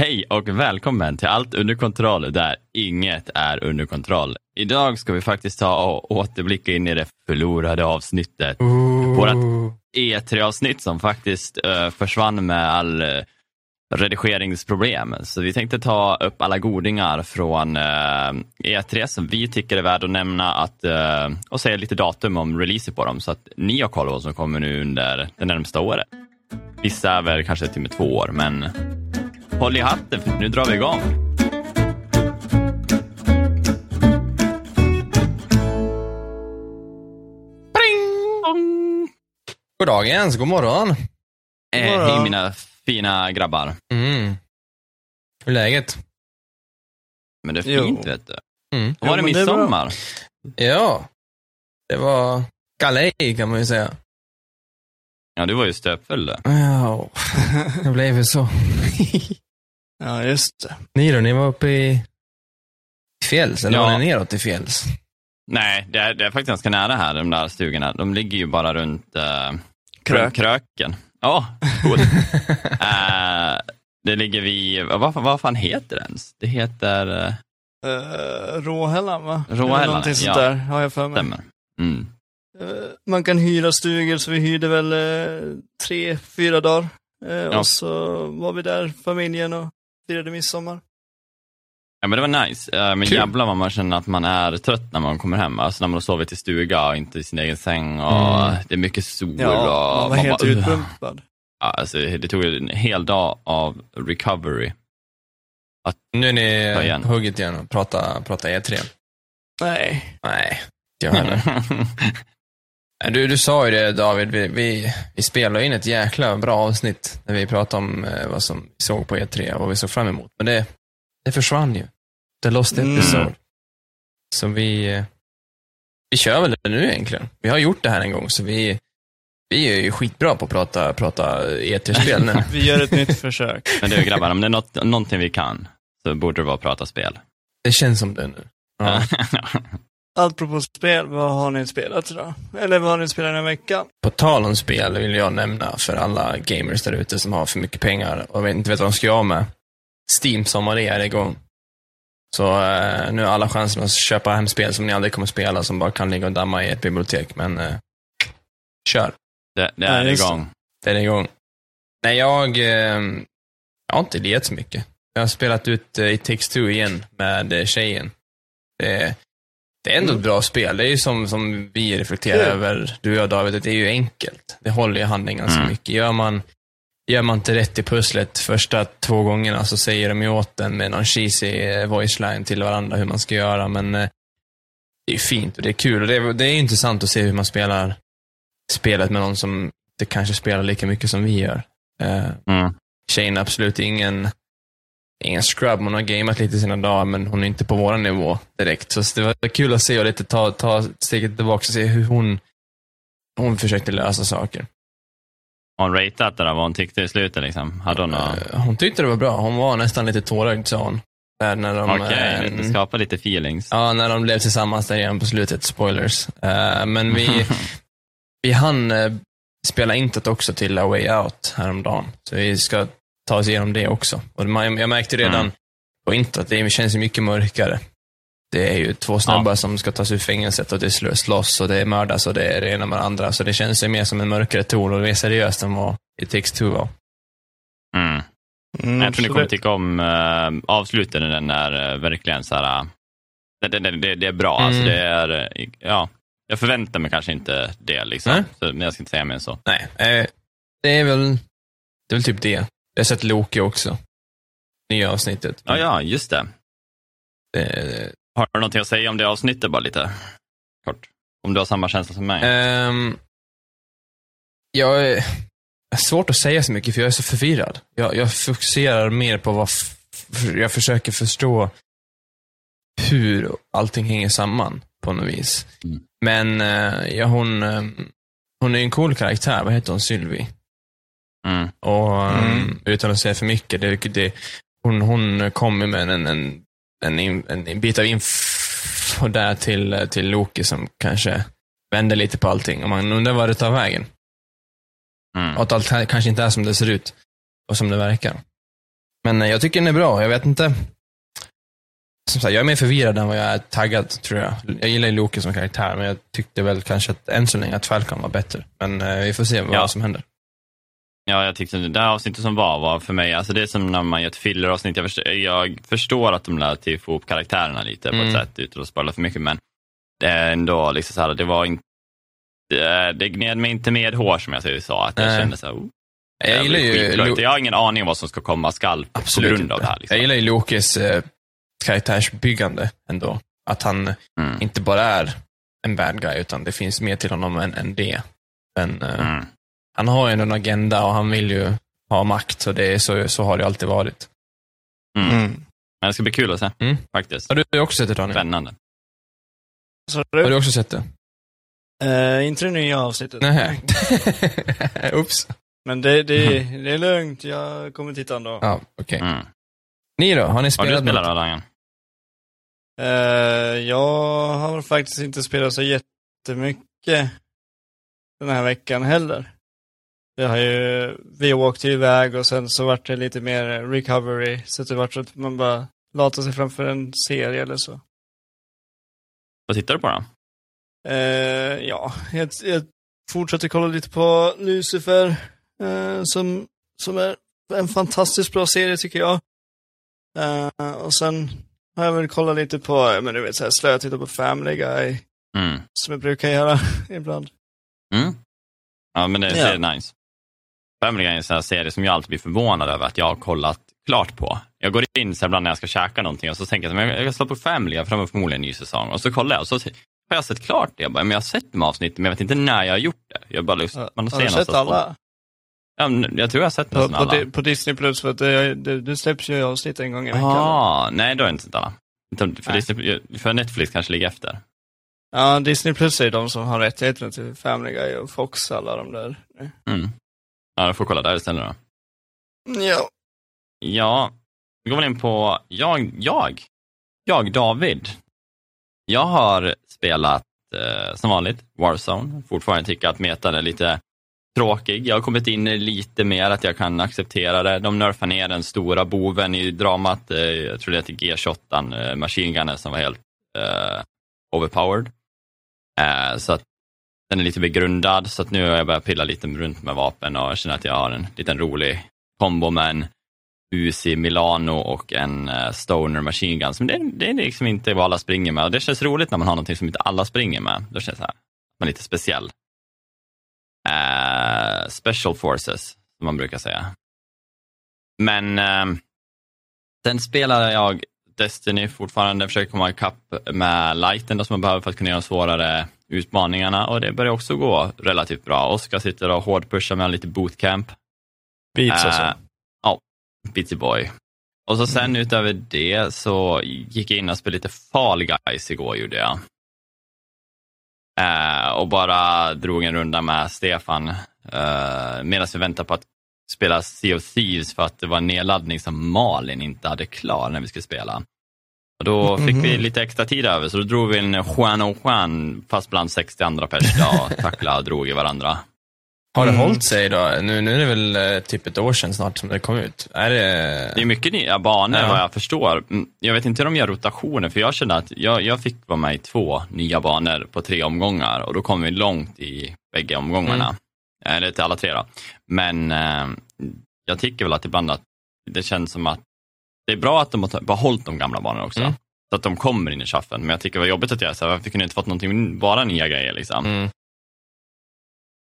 Hej och välkommen till Allt under kontroll där inget är under kontroll. Idag ska vi faktiskt ta och återblicka in i det förlorade avsnittet. Vårat E3-avsnitt som faktiskt uh, försvann med all uh, redigeringsproblem. Så vi tänkte ta upp alla godingar från uh, E3 som vi tycker är värda att nämna att, och säga lite datum om releaser på dem så att ni har koll på vad som kommer nu under det närmsta året. Vissa är väl kanske till och med två år, men Håll i hatten för nu drar vi igång. Pring! God dag Jens, god morgon. Eh, hej mina fina grabbar. Mm. Hur är läget? Men det är fint Jo. vet du. Mm. Var det Jo, men det midsommar? Ja, det var galej kan man ju säga. Ja, du var ju stöpfull du. Ja, det blev ju så. Ja, just det. Ni då, ni var uppe i fjälls, eller Ja. var ni neråt i fjälls? Nej, det är, det är faktiskt ganska nära här, de där stugorna. De ligger ju bara runt uh, Krök. Kröken. Ja, coolt. Eh, det ligger vid, vad, vad fan heter det ens? Det heter, uh, Råhällan, va? Råhällan, Någonting sånt ja. där, har jag för mig. stämmer. Mm. Eh, man kan hyra stugor, så vi hyrde väl uh, tre, fyra dagar. Eh, Ja. Och så var vi där, familjen, och firade midsommar. Ja, men det var nice. Eh, Men Kul. jävlar vad man känner att man är trött när man kommer hem. Alltså när man har sovit i stuga och inte i sin egen säng och Mm. det är mycket sol. Ja, och man var helt bara, utpumpad. Ja, alltså, det tog en hel dag av recovery. Nu är ni igen. hugget igen och prata, prata E3. Nej. Nej, inte jag heller. Du, du sa ju det David, vi, vi, vi spelade in ett jäkla bra avsnitt när vi pratade om eh, vad som vi såg på E3 och vad vi såg fram emot. Men det, det försvann ju. The Lost Mm. Episode. Så vi, eh, vi kör väl det nu egentligen. Vi har gjort det här en gång, så vi, vi är ju skitbra på att prata, prata E3-spel nu. Vi gör ett nytt försök. Men du grabbar, om det är något, någonting vi kan så borde det vara att prata spel. Det känns som det nu. Ja. Apropå spel, vad har ni spelat idag? Eller vad har ni spelat den här veckan? På tal om spel vill jag nämna för alla gamers där ute som har för mycket pengar och inte vet vad de ska göra med. Steam sommar är igång. Så eh, nu har alla chansen att köpa hem spel som ni aldrig kommer spela, som bara kan ligga och damma i ett bibliotek. Men eh, kör, det, det Ja, är det. igång. det är igång. Nej, jag, eh, jag har inte lirat så mycket. Jag har spelat ut eh, It takes two igen med eh, tjejen. Det, det är ändå ett bra spel. Det är ju som, som vi reflekterar Kul. över, du och jag David, det är ju enkelt. Det håller i handen ganska Mm. mycket. Gör man, gör man inte rätt i pusslet första två gångerna så säger de ju åt en med någon cheesy voice line till varandra hur man ska göra, men eh, det är ju fint och det är kul. Och det, är, det är intressant att se hur man spelar spelet med någon som inte kanske spelar lika mycket som vi gör. Eh, Mm. Tjejen är absolut ingen, ingen scrub. Hon har gameat lite sina dagar, men hon är inte på vår nivå direkt. Så det var kul att se och lite ta, ta steget tillbaka och se hur hon, hon försökte lösa saker. Hon ratat det där, vad hon tyckte i slutet liksom? Hade hon något? Eh, Hon tyckte det var bra. Hon var nästan lite tårögd, sa hon. Där när de, Okej, eh, skapa lite feelings. Ja, när de blev tillsammans där igen på slutet. Spoilers. Eh, men vi, vi hann spela introt också till A Way Out häromdagen. Så vi ska ta oss igenom det också. Och man, jag märkte redan Mm. på introt, det känns mycket mörkare. Det är ju två snubbar som ska tas ur fängelset och det slåss och det mördas och det är det ena med det andra. Så det känns ju mer som en mörkare ton och mer seriöst än vad It takes two var. Mm. Mm, Jag tror ni kommer tycka om uh, avslutet när den är uh, verkligen så här. Uh, det, det, det, det är bra. Alltså, Mm. det är, ja, jag förväntar mig kanske inte det, liksom. Så, men jag ska inte säga mer än så. Nej, eh, det är väl, det är väl typ det. Jag har sett Loki också. Nya avsnittet. Ja, ja, just det. Det, Har du någonting att säga om det avsnittet bara lite kort? Om du har samma känsla som mig? Ehm, jag är svårt att säga så mycket för jag är så förvirrad. Jag, jag fokuserar mer på vad, jag försöker förstå hur allting hänger samman på något vis. Mm. Men eh, ja, hon, eh, hon är en cool karaktär. Vad heter hon? Sylvie. Mm. Och Mm. utan att säga för mycket, det, det, hon, hon kommer med en, en, en, en, bit av info där till, till Loki som kanske vänder lite på allting. Och man undrar vad det tar vägen. Mm. Och att allt kanske inte är som det ser ut och som det verkar. Men eh, jag tycker den är bra. Jag vet inte. Som sagt, jag är mer förvirrad än vad jag är taggad, tror jag. Jag gillar ju Loki som karaktär, men jag tyckte väl kanske att än så länge att Falcon var bättre. Men eh, vi får se vad Ja. som händer. Ja, jag tyckte det där avsnittet som var, var för mig, alltså det är som när man gör ett filleravsnitt. Jag förstår, jag förstår att de lät till få ihop karaktärerna lite på Mm. ett sätt utan att spoila för mycket, men det är ändå liksom så här, det var inte, det, det gned mig inte med hår som jag så sa, att jag Nej. kände så här, oh, Jag här gillar ju. Lo- Jag har ingen aning om vad som ska komma skall på Absolut grund inte. av det här. Liksom. Jag gillar ju Lokis eh, karaktärsbyggande ändå. Att han Mm. inte bara är en bad guy, utan det finns mer till honom än, än det. Men eh, Mm. Han har ju en agenda och han vill ju ha makt, så, det är, så, så har det alltid varit. Mm. Mm. Men det ska bli kul att se, Mm. faktiskt. Har du också sett det, Daniel? Spännande. Så Har du? du också sett det? Eh, inte det nya avsnittet. Nej. Oops. Men det, det, det är lugnt, jag kommer titta ändå. Ja, okej. Mm. Ni då? Har ni Har du spelat spelat något? då, Langen? Eh, jag har faktiskt inte spelat så jättemycket den här veckan heller. Jag har ju, vi åkte ju iväg och sen så vart det lite mer recovery, så det vart så att man bara latar sig framför en serie eller så. Vad tittar du på då? Eh, ja, jag, jag fortsätter kolla lite på Lucifer, eh, som, som är en fantastiskt bra serie tycker jag. Eh, och sen har jag väl kollat lite på, ja, men du vet, så här, slöa titta på Family Guy, Mm. som jag brukar göra ibland. Mm. Ja, men det Ja. är nice. Family Guy är en sån här serie som jag alltid blir förvånad över att jag har kollat klart på. Jag går in så ibland när jag ska käka någonting och så tänker jag att jag, jag slår på Family, jag får förmodligen en ny säsong. Och så kollar jag och så har jag sett klart det. Jag, bara, men jag har sett de avsnitten, men jag vet inte när jag har gjort det. Jag bara liksom, Har, man har du någonstans sett på- alla? Ja, jag tror jag har sett På, nästan på, alla. Di- på Disney Plus, för att det, det, det släpps ju avsnitt en gång i veckan. Ah, nej, då har jag inte sett alla. För. Disney, för Netflix kanske ligger efter. Ja, Disney Plus är de som har rättigheterna till Family Guy och Fox, alla de där. Mm. Ja, jag får kolla där istället då. Ja. Ja, vi går väl in på jag, jag, jag David. Jag har spelat eh, som vanligt Warzone. Fortfarande tycker att metan är lite tråkig. Jag har kommit in lite mer att jag kan acceptera det. De nerfar ner den stora boven i dramat. Eh, jag tror det heter G28, eh, Machine Gunnen som var helt eh, overpowered. Eh, så att den är lite begrundad, så att nu har jag börjat pilla lite runt med vapen och känner att jag har en liten rolig kombo med en Uzi Milano och en eh, Stoner Machine Gun. Som det, det är liksom inte vad alla springer med och det känns roligt när man har någonting som inte alla springer med. Då känns det här, man är lite speciell. Uh, special Forces, som man brukar säga. Men eh, uh, sen spelade jag Destiny fortfarande, försöker komma ikapp med lighten då, som man behöver för att kunna göra de svårare utmaningarna och det börjar också gå relativt bra. Oskar sitter och hårdpushar med lite bootcamp. Beats alltså. Eh, Ja, Beatsy Boy. Och så sen utöver det så gick jag in och spelade lite Fall Guys igår gjorde jag. Eh, och bara drog en runda med Stefan eh, medan vi väntade på att spela Sea of Thieves för att det var en nedladdning som Malin inte hade klar när vi skulle spela. Och då fick vi Mhm. lite extra tid över så då drog vi en Juan och Juan fast bland 60 andra personer och tacklade och drog i varandra. Har det Mm. hållit sig då? Nu, nu är det väl eh, typ ett år sedan snart som det kom ut. Är det... Det är mycket nya banor Ja. vad jag förstår. Mm, Jag vet inte hur de gör rotationer, för jag kände att jag, jag fick vara med i två nya banor på tre omgångar och då kom vi långt i bägge omgångarna. Eller till alla tre då. Men eh, jag tycker väl att ibland att det känns som att det är bra att de har behållit de gamla banorna också. Mm. Så att de kommer in i shuffen. Men jag tycker det var jobbigt att jag så här, varför kunde jag inte fått någonting, bara nya grejer liksom. Mm.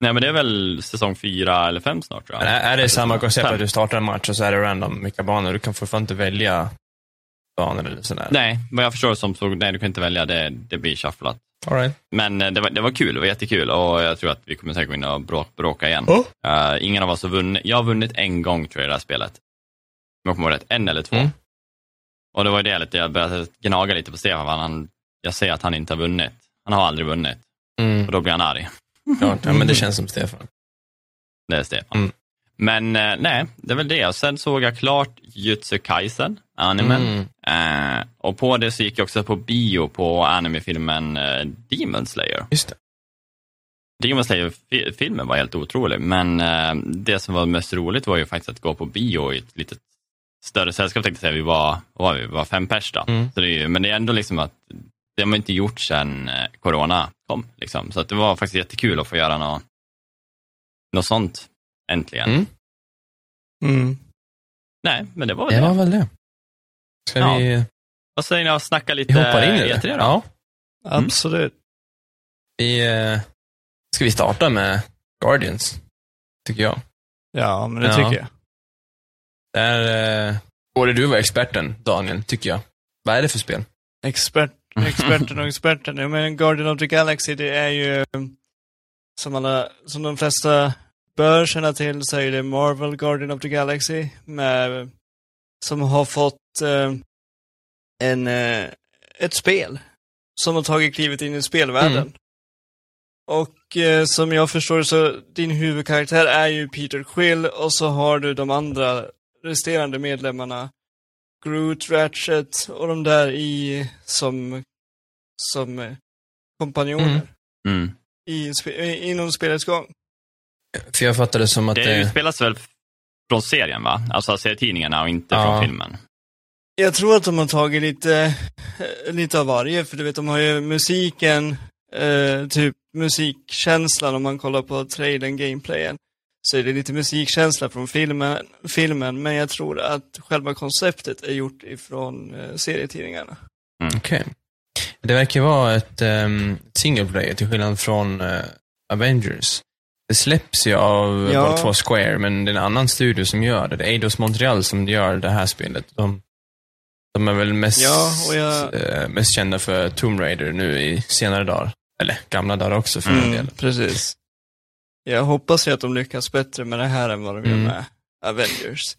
Nej men det är väl säsong fyra eller fem snart tror jag. Men är, det samma koncept att du startar en match och så är det random vilka banor? Du kan fortfarande inte välja banor eller sådär? Nej, vad jag förstår som så, nej du kan inte välja, det, det blir shufflat. Right. Men eh, det var, det var kul, det var jättekul och jag tror att vi kommer säkert gå in och bråk, bråka igen. Oh. Eh, ingen av oss har vunnit. Jag har vunnit en gång tror jag i det här spelet. Jag kommer ihåg rätt, en eller två. Mm. Och det var ju det lite, jag började gnaga lite på Stefan, han, jag säger att han inte har vunnit. Han har aldrig vunnit Mm. och då blir han arg. Klart. Ja, men det känns som Stefan. Det är Stefan. Mm. Men eh, nej, det är väl det. Och sen såg jag klart Jutsu Kaisen, animen. Mm. Eh, och på det så gick jag också på bio på animefilmen eh, Demon Slayer. Just det. Demon Slayer-filmen var helt otrolig, men eh, det som var mest roligt var ju faktiskt att gå på bio i ett litet större sällskap tänkte jag säga. Vi var, var vi? var fem pers då. Mm. Så det är, ju- men det är ändå liksom att det har man inte gjort sedan eh, corona kom. Liksom. Så att det var faktiskt jättekul att få göra något, något sånt äntligen. Mm. Mm. Nej, men det var väl Det det. var väl det. Ska Ja. vi, Vad säger ni att snacka lite vi hoppar in i det? E3 då? Ja. Absolut. Vi, eh, ska vi starta med Guardians? Tycker jag. Ja, men det Ja. tycker jag. Där eh, borde du vara experten, Daniel, tycker jag. Vad är det för spel? Expert, experten och experten. Ja, men Guardian of the Galaxy, det är ju som alla, som de flesta bör känna till så är det Marvel Guardian of the Galaxy med, som har fått eh, en, eh, ett spel som har tagit klivet in i spelvärlden. Mm. Och eh, som jag förstår så, din huvudkaraktär är ju Peter Quill och så har du de andra resterande medlemmarna Groot, Ratchet och de där i som, som eh, kompanjoner Mm. Mm. i, spe- eh, inom spelets gång. För jag fattade som att Det det... utspelas väl från serien, va? Alltså serietidningarna och inte Ja. från filmen. Jag tror att de har tagit lite, eh, lite av varje, för du vet, de har ju musiken, eh, typ musikkänslan om man kollar på trailern, gameplayen, så är det lite musikkänsla från filmen, filmen men jag tror att själva konceptet är gjort ifrån eh, serietidningarna. Okej. Det verkar vara ett um, single player till skillnad från eh, Avengers. Det släpps ju av Ja. bara två Square, men det är en annan studio som gör det. Det är Eidos Montreal som gör det här spelet. De, de är väl mest, Ja, och jag- eh, mest kända för Tomb Raider nu i senare dagar. Eller gamla dagar också för den delen. precis. Jag hoppas ju att de lyckas bättre med det här än vad de gör Mm. med Avengers.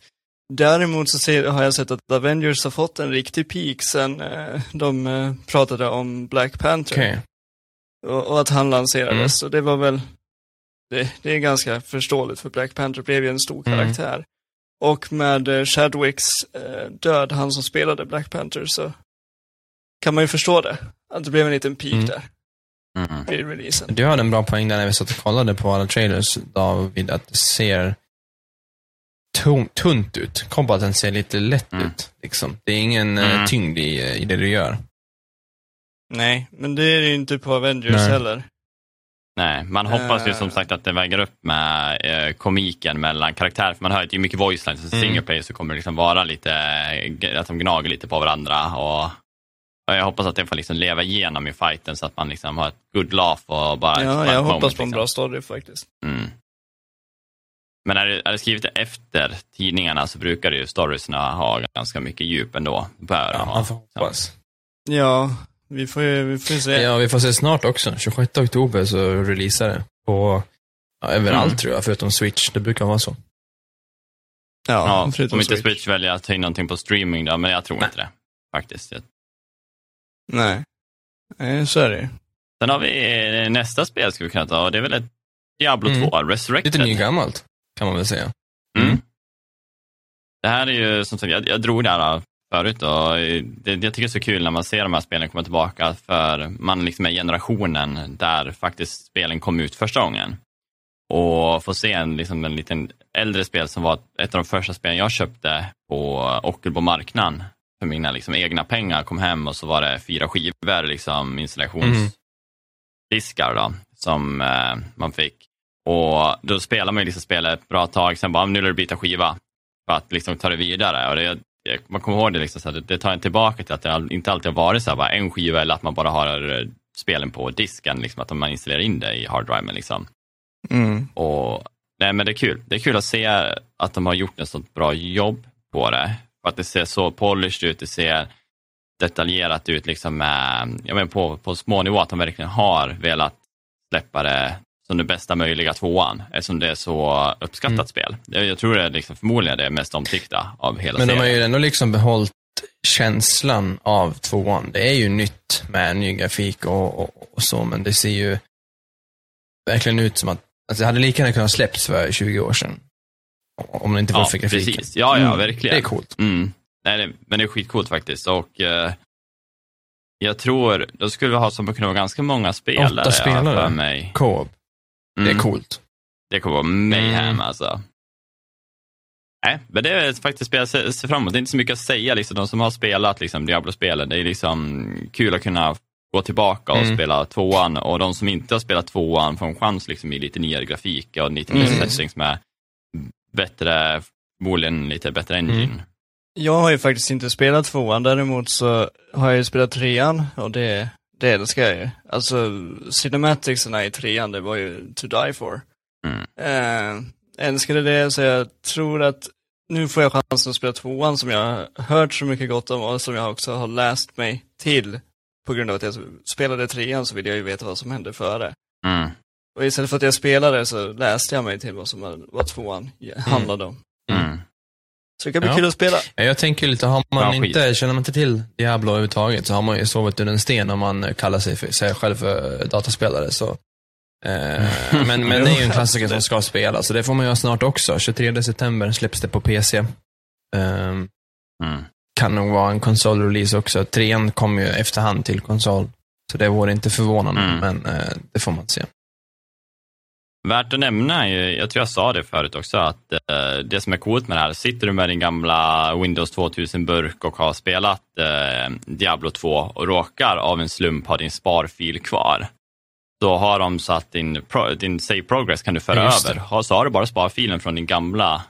Däremot så ser, har jag sett att Avengers har fått en riktig peak sen eh, de eh, pratade om Black Panther. Okej. Och, och att han lanserades. Mm. Så det var väl, det, det är ganska förståeligt för Black Panther blev ju en stor Mm. karaktär. Och med eh, Chadwicks eh, död, han som spelade Black Panther, så kan man ju förstå det. Att det blev en liten peak Mm. där Mm. vid releasen. Du hade en bra poäng där när vi satt och kollade på alla trailers, David, att det ser tunt ut. Combaten ser lite lätt Mm. ut. Liksom. Det är ingen eh, Mm. tyngd i, i det du gör. Nej, men det är det ju inte på Avengers Nej. heller. Nej, man hoppas ju Eh. som sagt att det väger upp med eh, komiken mellan karaktärer. För man hör ju det är mycket voice lines. Så Mm. single player så kommer det liksom vara lite, eh, att de gnager lite på varandra. Och jag hoppas att det får liksom leva igenom i fighten så att man liksom har ett good laugh och bara Ja, jag moment, hoppas på en liksom. bra story faktiskt. Mm. Men är det, är det skrivet efter tidningarna så brukar det ju storiesna ha ganska mycket djup ändå. Bör Ja, ha. man får hoppas. Ja, vi får ju vi får se. Ja, vi får se snart också. 26 oktober så releasar det. På ja, överallt Mm. tror jag, förutom Switch. Det brukar vara så. Ja, förutom om inte Switch. väljer att ta in någonting på streaming då, men jag tror Nej. inte det. Faktiskt. Nej. Nej, så är det. Sen har vi eh, nästa spel ska vi kunna ta och det är väl ett Diablo Mm. 2, Resurrected. Lite nygammalt, kan man väl säga. Mm. Det här är ju som sagt, jag, jag drog det här förut och eh, det, jag tycker det är så kul när man ser de här spelen komma tillbaka för man liksom är generationen där faktiskt spelen kom ut första gången. Och få se en, liksom en liten äldre spel som var ett av de första spelen jag köpte på Ockelbo marknaden för mina liksom egna pengar. Kom hem och så var det fyra skivor, liksom installationsdiskar då, som eh, man fick. Och då spelar man ju liksom spelet ett bra tag, sen bara, nu vill du byta skiva för att liksom ta det vidare. Och det, man kommer ihåg det, liksom, så här, det, det tar en tillbaka till att det inte alltid har varit så här, bara en skiva eller att man bara har eh, spelen på disken, liksom, att man installerar in det i harddriven. Liksom. Mm. Och, nej, men det är kul. Det är kul att se att de har gjort ett sånt bra jobb på det. Att det ser så polished ut, det ser detaljerat ut liksom med, jag menar på, på små nivå, att de verkligen har velat släppa det som det bästa möjliga tvåan, eftersom det är så uppskattat Mm. spel. Jag, tror det är liksom förmodligen det mest omtyckta av hela Men de serien. har ju ändå liksom behållit känslan av tvåan. Det är ju nytt med ny grafik och, och, och så, men det ser ju verkligen ut som att alltså det hade lika gärna kunnat släppts för 20 år sedan. Om det inte var ja, för grafiken. precis. Ja, ja, Mm, verkligen. Det är coolt. Mm. Nej, men det är skitcoolt faktiskt. Och eh, jag tror, då skulle vi ha som kunna vara ganska många spelare. Åtta spelare. För mig. Co-op. Det är Mm. coolt. Det kommer vara mayhem Mm. alltså. Nej, men det är faktiskt spel jag ser, fram emot. Det är inte så mycket att säga. Liksom, de som har spelat liksom, Diablo-spelen, det är liksom kul att kunna gå tillbaka och Mm. spela tvåan. Och de som inte har spelat tvåan får en chans liksom, i lite nyare grafik och lite mer Mm. settings med bättre, förmodligen lite bättre engine. Mm. Jag har ju faktiskt inte spelat tvåan, däremot så har jag ju spelat trean och det, det älskar jag ju. Alltså, cinematicserna i trean, det var ju to die for. Mm. Eh, älskade det, så jag tror att nu får jag chansen att spela tvåan som jag har hört så mycket gott om och som jag också har läst mig till. På grund av att jag spelade trean så vill jag ju veta vad som hände före. Mm. Och istället för att jag spelade så läste jag mig till vad som vad tvåan handlade om. Mm. Så det kan bli Ja. kul att spela. Ja, Jag tänker lite, har man skit. inte, känner man inte till Diablo överhuvudtaget så har man ju sovit under en sten om man kallar sig, för, sig själv för dataspelare. Så. Eh, men, men det är ju en klassiker som ska spelas, så det får man göra snart också. 23 september släpps det på PC. Ehm, Mm. kan nog vara en konsolrelease också. Trean kommer ju efterhand till konsol. Så det vore inte förvånande, Mm. men eh, det får man se. Värt att nämna, jag tror jag sa det förut också, att eh, det som är coolt med det här, sitter du med din gamla Windows 2000-burk och har spelat eh, Diablo 2 och råkar av en slump ha din sparfil kvar, då har de satt din, pro, din save progress kan du föra Ja, över. Så har du bara sparfilen från din gamla,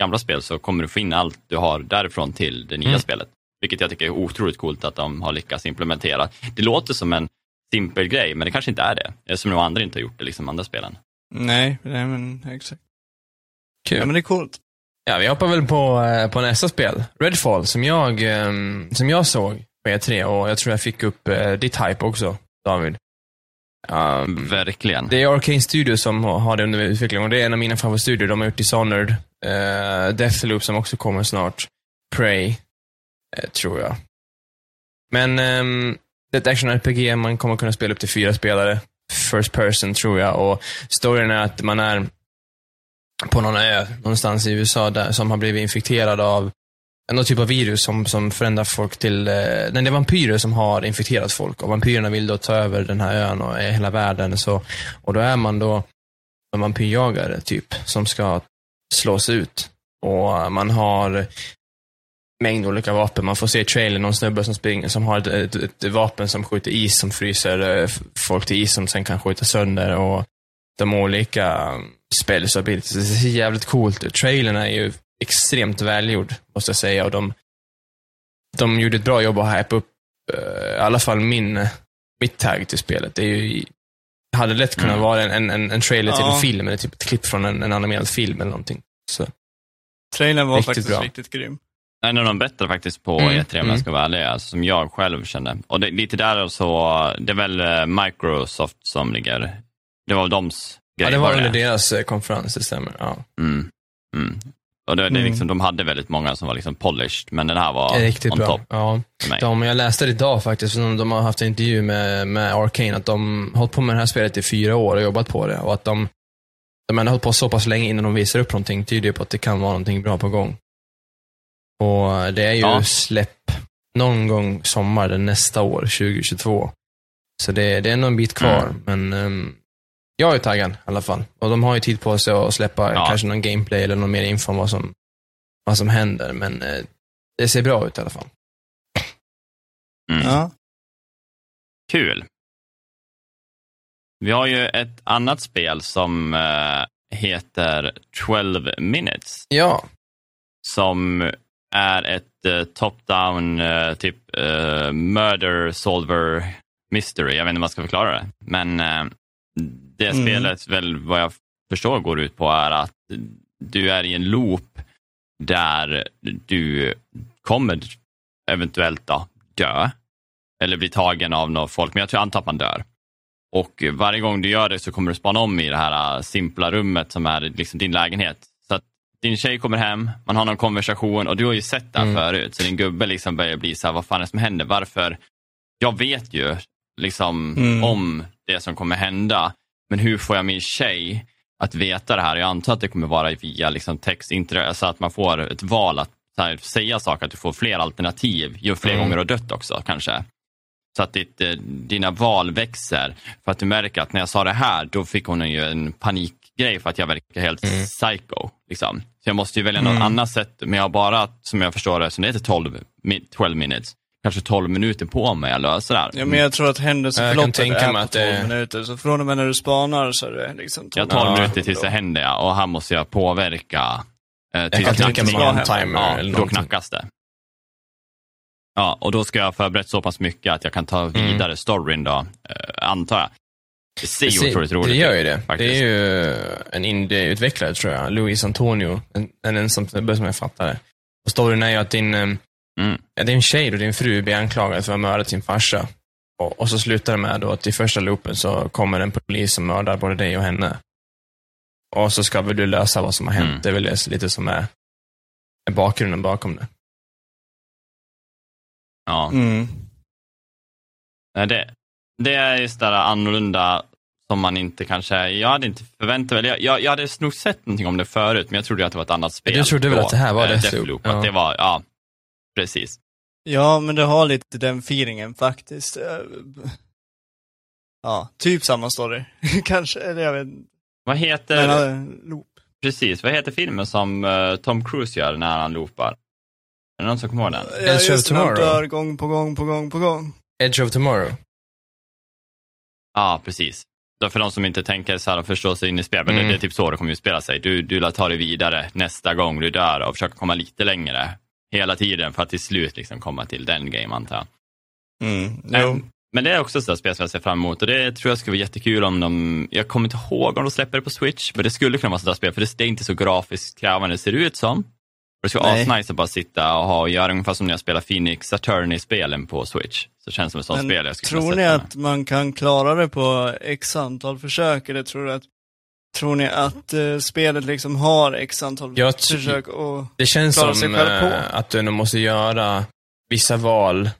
gamla spel så kommer du få in allt du har därifrån till det nya Mm. spelet. Vilket jag tycker är otroligt coolt att de har lyckats implementera. Det låter som en simpel grej, men det kanske inte är det. Eftersom de andra inte har gjort det, liksom andra spelen. Nej, nej men exakt. Kul. Ja men det är coolt. Ja, vi hoppar väl på, eh, på nästa spel. Redfall, som jag, ehm, som jag såg på E3 och jag tror jag fick upp eh, ditt hype också, David. Um, Verkligen. det är Arcane Studios som har det under utveckling och det är en av mina favoritstudior. De har gjort Dishonored, uh, Deathloop som också kommer snart, Prey, tror jag. Men um, det är ett action-RPG, man kommer kunna spela upp till fyra spelare. First person, tror jag. Och storyn är att man är på någon ö någonstans i USA där, som har blivit infekterad av någon typ av virus som, som förändrar folk till... Eh, nej, det är vampyrer som har infekterat folk och vampyrerna vill då ta över den här ön och är hela världen. Så, och då är man då en vampyrjagare, typ, som ska slås ut. Och man har mängd olika vapen. Man får se i trailern någon snubbe som springer, som har ett, ett, ett vapen som skjuter is, som fryser eh, folk till is, som sen kan skjuta sönder. Och de olika spells och abilities. Det ser jävligt coolt ut. Trailern är ju extremt välgjord, måste jag säga. Och de, de gjorde ett bra jobb att hype upp, eh, i alla fall min, mitt tag till spelet. Det är ju, hade lätt kunnat Mm. vara en, en, en trailer till Ja. en film, eller typ ett klipp från en, en animerad film eller någonting. Så, Trailern var Riktigt faktiskt bra. riktigt grym. En av de bättre faktiskt på Mm, E3 om mm. jag ska vara ärlig, alltså, som jag själv kände. Och det, lite där så, det är väl eh, Microsoft som ligger, det var dems ja, grej. det var under deras eh, konferens, det stämmer. Ja. Mm. Mm. Och det, det Mm. liksom, de hade väldigt många som var liksom polished, men den här var Riktigt on bra. top Ja. De, jag läste det idag faktiskt, de, de har haft en intervju med, med Arcane, att de har hållit på med det här spelet i fyra år och jobbat på det. Och att de, de har hållit på så pass länge innan de visar upp någonting, tyder ju på att det kan vara någonting bra på gång. Och det är ju Ja. släpp någon gång sommaren nästa år, 2022. Så det, det är nog en bit kvar, Mm. men ehm, jag är taggad i alla fall. Och de har ju tid på sig att släppa Ja. kanske någon gameplay eller någon mer info om vad som, vad som händer, men eh, det ser bra ut i alla fall. Mm. Ja. Kul. Vi har ju ett annat spel som eh, heter 12 minutes. Ja, som är ett eh, top-down eh, typ eh, murder solver mystery. Jag vet inte om man ska förklara det. Men det Mm. spelet väl vad jag förstår går ut på är att du är i en loop där du kommer eventuellt då, dö eller bli tagen av något folk, men jag tror antar att man dör. Och varje gång du gör det så kommer du spana om i det här simpla rummet som är liksom din lägenhet. Din tjej kommer hem, man har någon konversation och du har ju sett det här Mm. förut. Så din gubbe liksom börjar bli så här, vad fan är det som händer? Varför? Jag vet ju liksom Mm. om det som kommer hända, men hur får jag min tjej att veta det här? Jag antar att det kommer vara via liksom text, så att man får ett val att här, säga saker, att du får fler alternativ ju fler Mm. gånger du har dött också kanske. Så att ditt, eh, dina val växer. För att du märker att när jag sa det här, då fick hon ju en panikgrej för att jag verkar helt Mm. psycho. Liksom. Så jag måste ju välja något Mm. annat sätt, men jag har bara, som jag förstår det, som det heter 12, mi- 12 minutes, kanske 12 minuter på mig eller sådär. Ja, men jag tror att Jag händelseförloppet kan tänka är mig på att 12 det- minuter. Så från och med när du spanar så är det liksom 12 Jag har 12 Ja. minuter tills det händer, ja. Och här måste jag påverka eh, Jag tills kan tänka knackas. mig hända. timer Ja, eller då någonting. knackas det. Ja, och då ska jag ha förberett så pass mycket att jag kan ta vidare storyn då, eh, antar jag. Det ser ju otroligt roligt Det gör ut, ju det. faktiskt. Det är ju en indieutvecklare tror jag, Luis Antonio, en, en ensam som jag fattar det. Och storyn är ju att din, eh, Mm. ja, din tjej och din fru blir anklagade för att ha mördat sin farsa. Och, och så slutar det med då att i första loopen så kommer en polis som mördar både dig och henne. Och så ska väl du lösa vad som har hänt. Mm. Det är väl det lite som är, är bakgrunden bakom det. Ja. Mm. Nej, Det, det är just det där annorlunda som man inte kanske, jag hade inte förväntat mig, jag, jag, jag hade nog sett någonting om det förut, men jag trodde att det var ett annat spel. du trodde väl att det här var eh, Deathloop? Deathloop, Ja. att det var, ja, precis. Ja, men det har lite den feelingen faktiskt. Eh, Ja, typ samma story. Kanske, eller jag vet. Vad heter, Men, äh, loop. precis, vad heter filmen som eh, Tom Cruise gör när han loopar? Är det någon som kommer ihåg den? Ja, Edge of just när han Tomorrow. dör gång på gång på gång på gång. Edge of Tomorrow. Ja, precis. Då för de som inte tänker så här och förstår sig in i spel, men Mm. det, det är typ så det kommer ju spela sig. Du, du ta dig vidare nästa gång du dör och försöka komma lite längre hela tiden för att till slut liksom komma till den game antar jag. Mm. Men, men det är också ett spel som jag ser fram emot och det tror jag skulle vara jättekul om de, jag kommer inte ihåg om de släpper det på Switch, men det skulle kunna vara sådant spel för det, det är inte så grafiskt krävande det ser ut som. Och det skulle vara asnice att bara sitta och ha och göra ungefär som när jag spelar Phoenix Attorney-spelen på Switch. Så känns det som ett sånt Men spel jag skulle tror ni att man kan klara det på x antal försök? Eller tror, du att, tror ni att eh, spelet liksom har x antal Jag försök? Och... Det känns Klara som sig själv på. eh, att du nog måste göra vissa val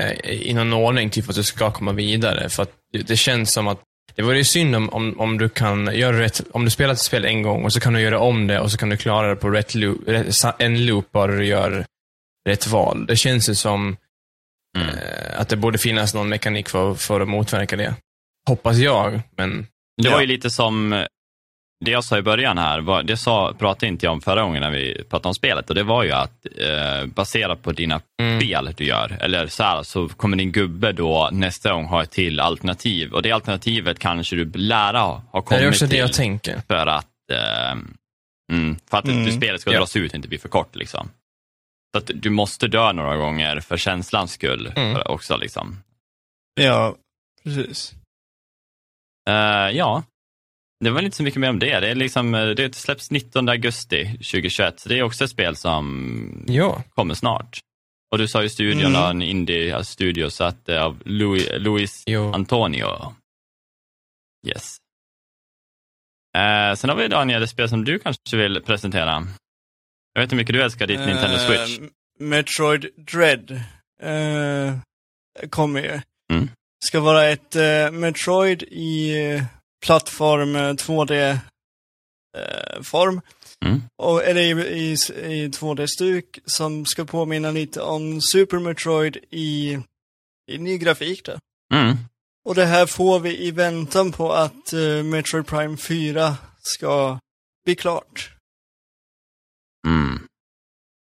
eh, i någon ordning, typ att du ska komma vidare. För att det känns som att det vore ju synd om, om, om du kan göra rätt, om du spelar ett spel en gång och så kan du göra om det och så kan du klara det på rätt loop, en loop bara du gör rätt val. Det känns ju som Mm. eh, att det borde finnas någon mekanik för, för att motverka det. Hoppas jag, men Det var Ja. ju lite som det jag sa i början här, var, det sa, pratade inte jag om förra gången när vi pratade om spelet och det var ju att eh, baserat på dina mm, spel du gör, eller så här, så kommer din gubbe då nästa gång ha ett till alternativ och det alternativet kanske du lära ha det kommit är också det till jag tänker. för att, eh, mm, för att Mm. spelet ska Ja. dras ut och inte bli för kort. Liksom. Så att du måste dö några gånger för känslans skull Mm. för också. Liksom. Ja, precis. Eh, ja, det var inte så mycket mer om det. Det, är liksom, eh, det släpps 19 augusti 2021, så det är också ett spel som Ja, kommer snart. Och du sa ju studion, Mm. en indie-studio, så att eh, av Louis, Luis jo. Antonio. Yes. Eh, sen har vi Daniel, ett spel som du kanske vill presentera. Jag vet hur mycket du älskar ditt Nintendo Eh, Switch. Metroid Dread eh, kommer ju. Mm. Ska vara ett eh, Metroid i plattform eh, 2D-form. Mm. Och, eller i, i, i 2D-stuk som ska påminna lite om Super Metroid i, i ny grafik då. Mm. Och det här får vi i väntan på att eh, Metroid Prime 4 ska bli klart. Mm.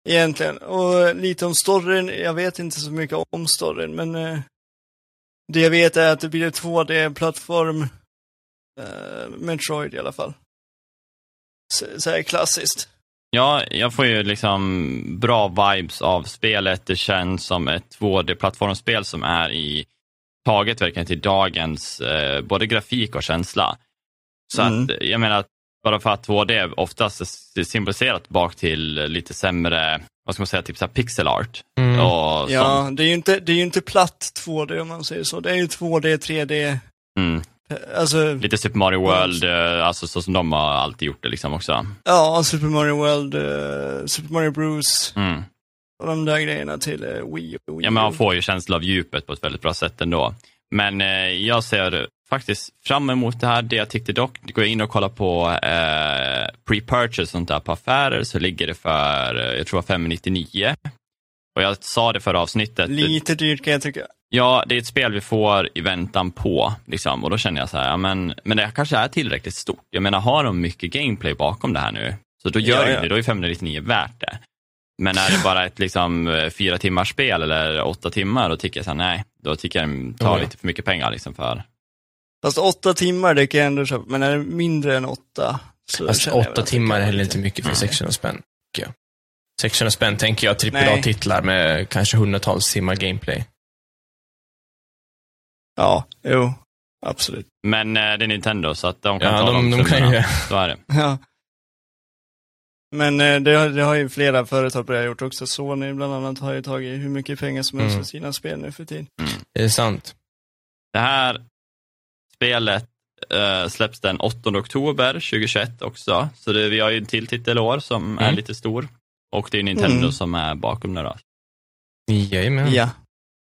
Egentligen. Och lite om storyn, jag vet inte så mycket om storyn, men eh, det jag vet är att det blir ett 2D-plattform eh, Metroid i alla fall. Så, så här klassiskt. Ja, jag får ju liksom bra vibes av spelet. Det känns som ett 2D-plattformsspel som är i taget verkligen till dagens eh, både grafik och känsla. Så Mm. att jag menar, att bara för att 2D oftast är symboliserat bak till lite sämre, vad ska man säga, typ så här pixel art. Mm. Och Ja, sånt. det är ju inte, det är ju inte platt 2D om man säger så. Det är ju 2D, 3D. Mm. Alltså, Lite Super Mario World, eh, alltså så som de har alltid gjort det liksom också. ja, Super Mario World, eh, Super Mario Bros Mm. och de där grejerna till eh, Wii och Wii Ja, men man får ju känsla av djupet på ett väldigt bra sätt ändå. Men eh, jag ser faktiskt fram emot det här. Det jag tyckte dock, går jag in och kollar på eh, pre-purchase sånt där på affärer så ligger det för, jag tror 599. Och jag sa det förra avsnittet. Lite dyrt kan jag tycka. Ja, det är ett spel vi får i väntan på. Liksom. Och då känner jag så här, ja, men, men det kanske är tillräckligt stort. Jag menar, har de mycket gameplay bakom det här nu? Så då gör Ja, ja. det, då är 599 värt det. Men är det bara ett liksom, fyra timmars spel eller åtta timmar, då tycker jag så här, nej, då tycker jag det tar Ja, ja. lite för mycket pengar liksom för. Fast åtta timmar, det kan jag ändå köpa. Men är det mindre än åtta, så Fast åtta timmar är heller lite- inte mycket för Mm. 600 spänn. Tycker jag. 600 spänn tänker jag. AAA-titlar med kanske hundratals timmar gameplay. Ja, jo. Absolut. Men eh, det är Nintendo, så att de kan Ja, ta de, de de kan ju. Så är det. Ja. Men eh, det, har- det har ju flera företag börjat gjort också. Sony bland annat har ju tagit hur mycket pengar som helst Mm. för sina spel nu för tiden. Det är sant. Det här spelet eh, släpps den 8 oktober 2021 också. Så det, vi har ju en till titel i år som är Mm. lite stor. Och det är Nintendo Mm. som är bakom det då. Jajamän. Ja.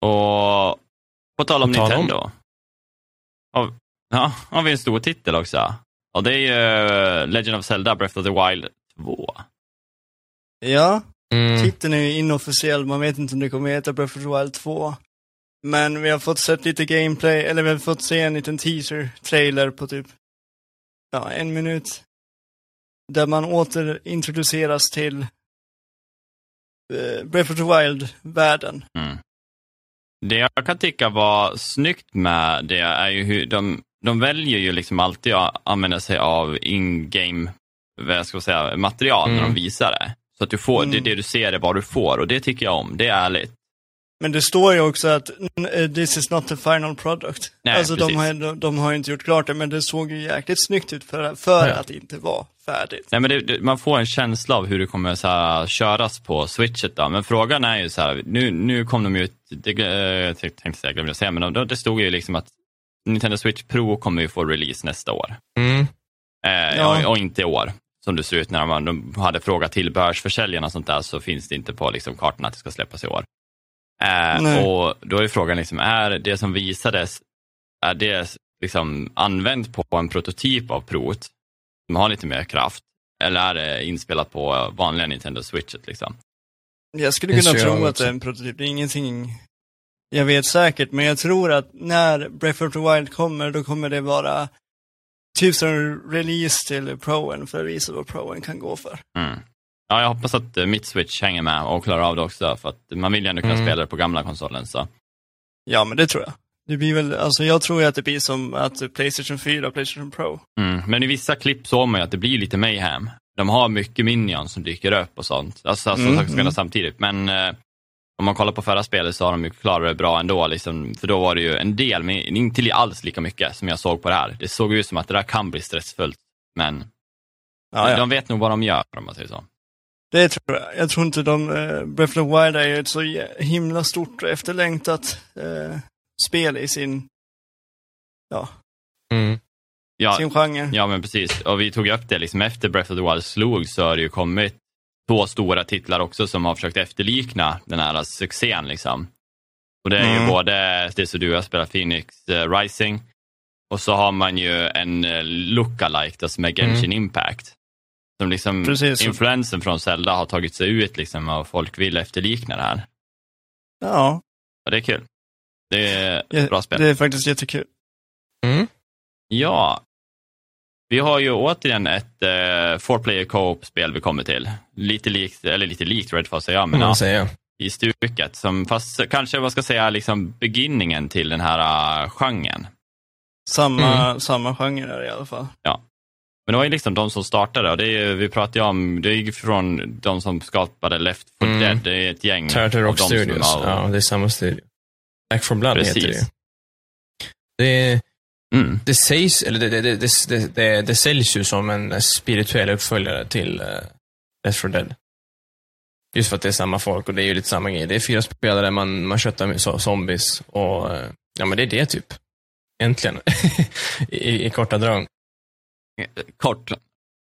Och på tal om På tal om. Nintendo. Har, ja, har vi en stor titel också. Och det är ju Legend of Zelda Breath of the Wild 2. Ja, Mm. titeln är ju inofficiell. Man vet inte om det kommer heta Breath of the Wild 2. Men vi har fått sett lite gameplay, eller vi har fått se en liten teaser-trailer på typ, ja, en minut. Där man återintroduceras till Breath of the Wild-världen. Mm. Det jag kan tycka var snyggt med det är ju hur de, de väljer ju liksom alltid att använda sig av in-game vad ska jag säga, material när Mm. de visar det. Så att du får, det, Mm. det du ser är vad du får och det tycker jag om. Det är ärligt. Men det står ju också att mm, this is not the final product. Nej, alltså de har, de, de har ju inte gjort klart det, men det såg ju jäkligt snyggt ut för, för Ja. att det inte var färdigt. Nej, men det, det, man får en känsla av hur det kommer så här, köras på switchet. Då. Men frågan är ju så här, nu, nu kom de ju ut, det, eh, jag tänkte säga, glömde jag säga, men de, det stod ju liksom att Nintendo Switch Pro kommer ju få release nästa år. Mm. Eh, Ja. och, och inte i år. Som det ser ut när man, de hade frågat tillbehörsförsäljarna och sånt där så finns det inte på liksom, kartan att det ska släppas i år. Eh, och då är frågan, liksom, är det som visades, är det liksom använt på en prototyp av Prot som har lite mer kraft? Eller är det inspelat på vanliga Nintendo Switchet? Liksom? Jag skulle kunna jag tro att det är en prototyp. Det är ingenting jag vet säkert, men jag tror att när Breath of the Wild kommer, då kommer det vara typ som release till Proen för att visa vad Proen kan gå för. Mm. Ja, jag hoppas att eh, mitt Switch hänger med och klarar av det också, för att man vill ju ändå kunna Mm. spela det på gamla konsolen. Så. Ja, men det tror jag. Det blir väl, alltså jag tror ju att det blir som att Playstation 4 och Playstation Pro. Mm. Men i vissa klipp såg man ju att det blir lite mayhem. De har mycket minions som dyker upp och sånt. Alltså, alltså Mm, saker som mm. samtidigt. Men eh, om man kollar på förra spelet så har de ju klarat det bra ändå. Liksom, för då var det ju en del, men inte alls lika mycket som jag såg på det här. Det såg ut som att det där kan bli stressfullt. Men Ja, ja. de vet nog vad de gör om man säger så. Det tror jag. Jag tror inte de, eh, Breath of the Wild är ju ett så himla stort och efterlängtat eh, spel i sin, ja, Mm. Ja, sin genre. ja, men precis. Och vi tog upp det, liksom, efter Breath of the Wild slog så har det ju kommit två stora titlar också som har försökt efterlikna den här succén. Liksom. Och det är ju Mm. både det som du har spelat, Phoenix eh, Rising, och så har man ju en uh, lookalike då, som är Genshin Impact. Som liksom, Precis. influensen från Zelda har tagit sig ut liksom, och folk vill efterlikna det här. Ja, Och det är kul. Det är Ja, bra spel. det är faktiskt jättekul. Mm. Ja. Vi har ju återigen ett uh, four player co-op-spel vi kommer till. Lite likt, eller lite likt Redfall säger jag, men Men ja, säger jag. i stuket. Som, fast kanske, vad ska säga, liksom beginningen till den här uh, genren. Samma, samma genre är det i alla fall. Men det var ju liksom de som startade och det är, vi pratade ju om, det är från de som skapade Left 4 Mm. Dead. Det är ett gäng. Turtle Rock Studios. har- Ja, det är samma studio. Back for Blood heter det ju. Precis. Det, Mm. det sägs, eller det, det, det, det, det, säljs ju som en spirituell uppföljare till uh, Left 4 Dead. Just för att det är samma folk och det är ju lite samma grej. Det är fyra spelare, man, man köttar zombies och eh, ja men det är det typ. Äntligen. I, I korta drag. Kort.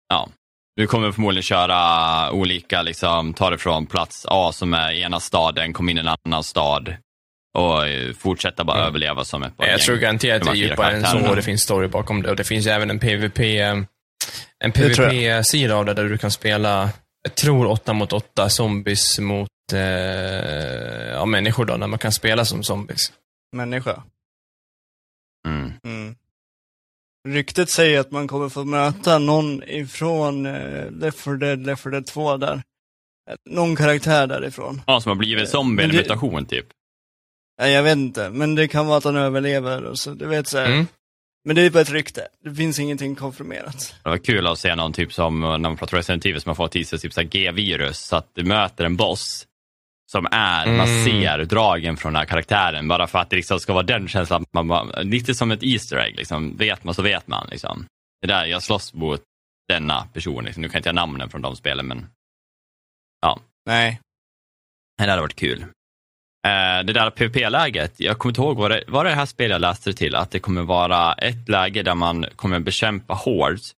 Ja. Du kommer förmodligen köra olika, liksom, ta det från plats A som är ena staden, kom in i en annan stad och eh, fortsätta bara Mm. överleva som ett par Jag gäng. tror garanterat det är djupare än så och det finns story bakom det. Och det finns även en PVP, eh, en PVP-sida av det där du kan spela, jag tror 8 mot 8 zombies mot eh, ja, människor då, när man kan spela som zombies. Människa. Mm. Mm. Ryktet säger att man kommer få möta någon ifrån uh, Left 4 Dead, Left 4 Dead 2 där. Någon karaktär därifrån. Ja, som har blivit zombie, en Men det- mutation typ. Ja, jag vet inte, men det kan vara att han överlever och så, du vet så. Mm. Men det är bara ett rykte. Det finns ingenting konfirmerat. Det var kul att se någon typ som, när man pratar Resident Evil, som har fått i sig typ G-virus, så att du möter en boss som är, man Mm. ser dragen från den här karaktären, bara för att det liksom ska vara den känslan, man, bara- lite som ett Easter egg, liksom. vet man så vet man. Liksom. Det där, jag slåss mot denna person, liksom. nu kan jag inte jag namnen från de spelen, men Nej. det hade varit kul. Eh, det där PVP-läget, jag kommer inte ihåg vad det var det här spelet jag läste det till, att det kommer vara ett läge där man kommer bekämpa hordes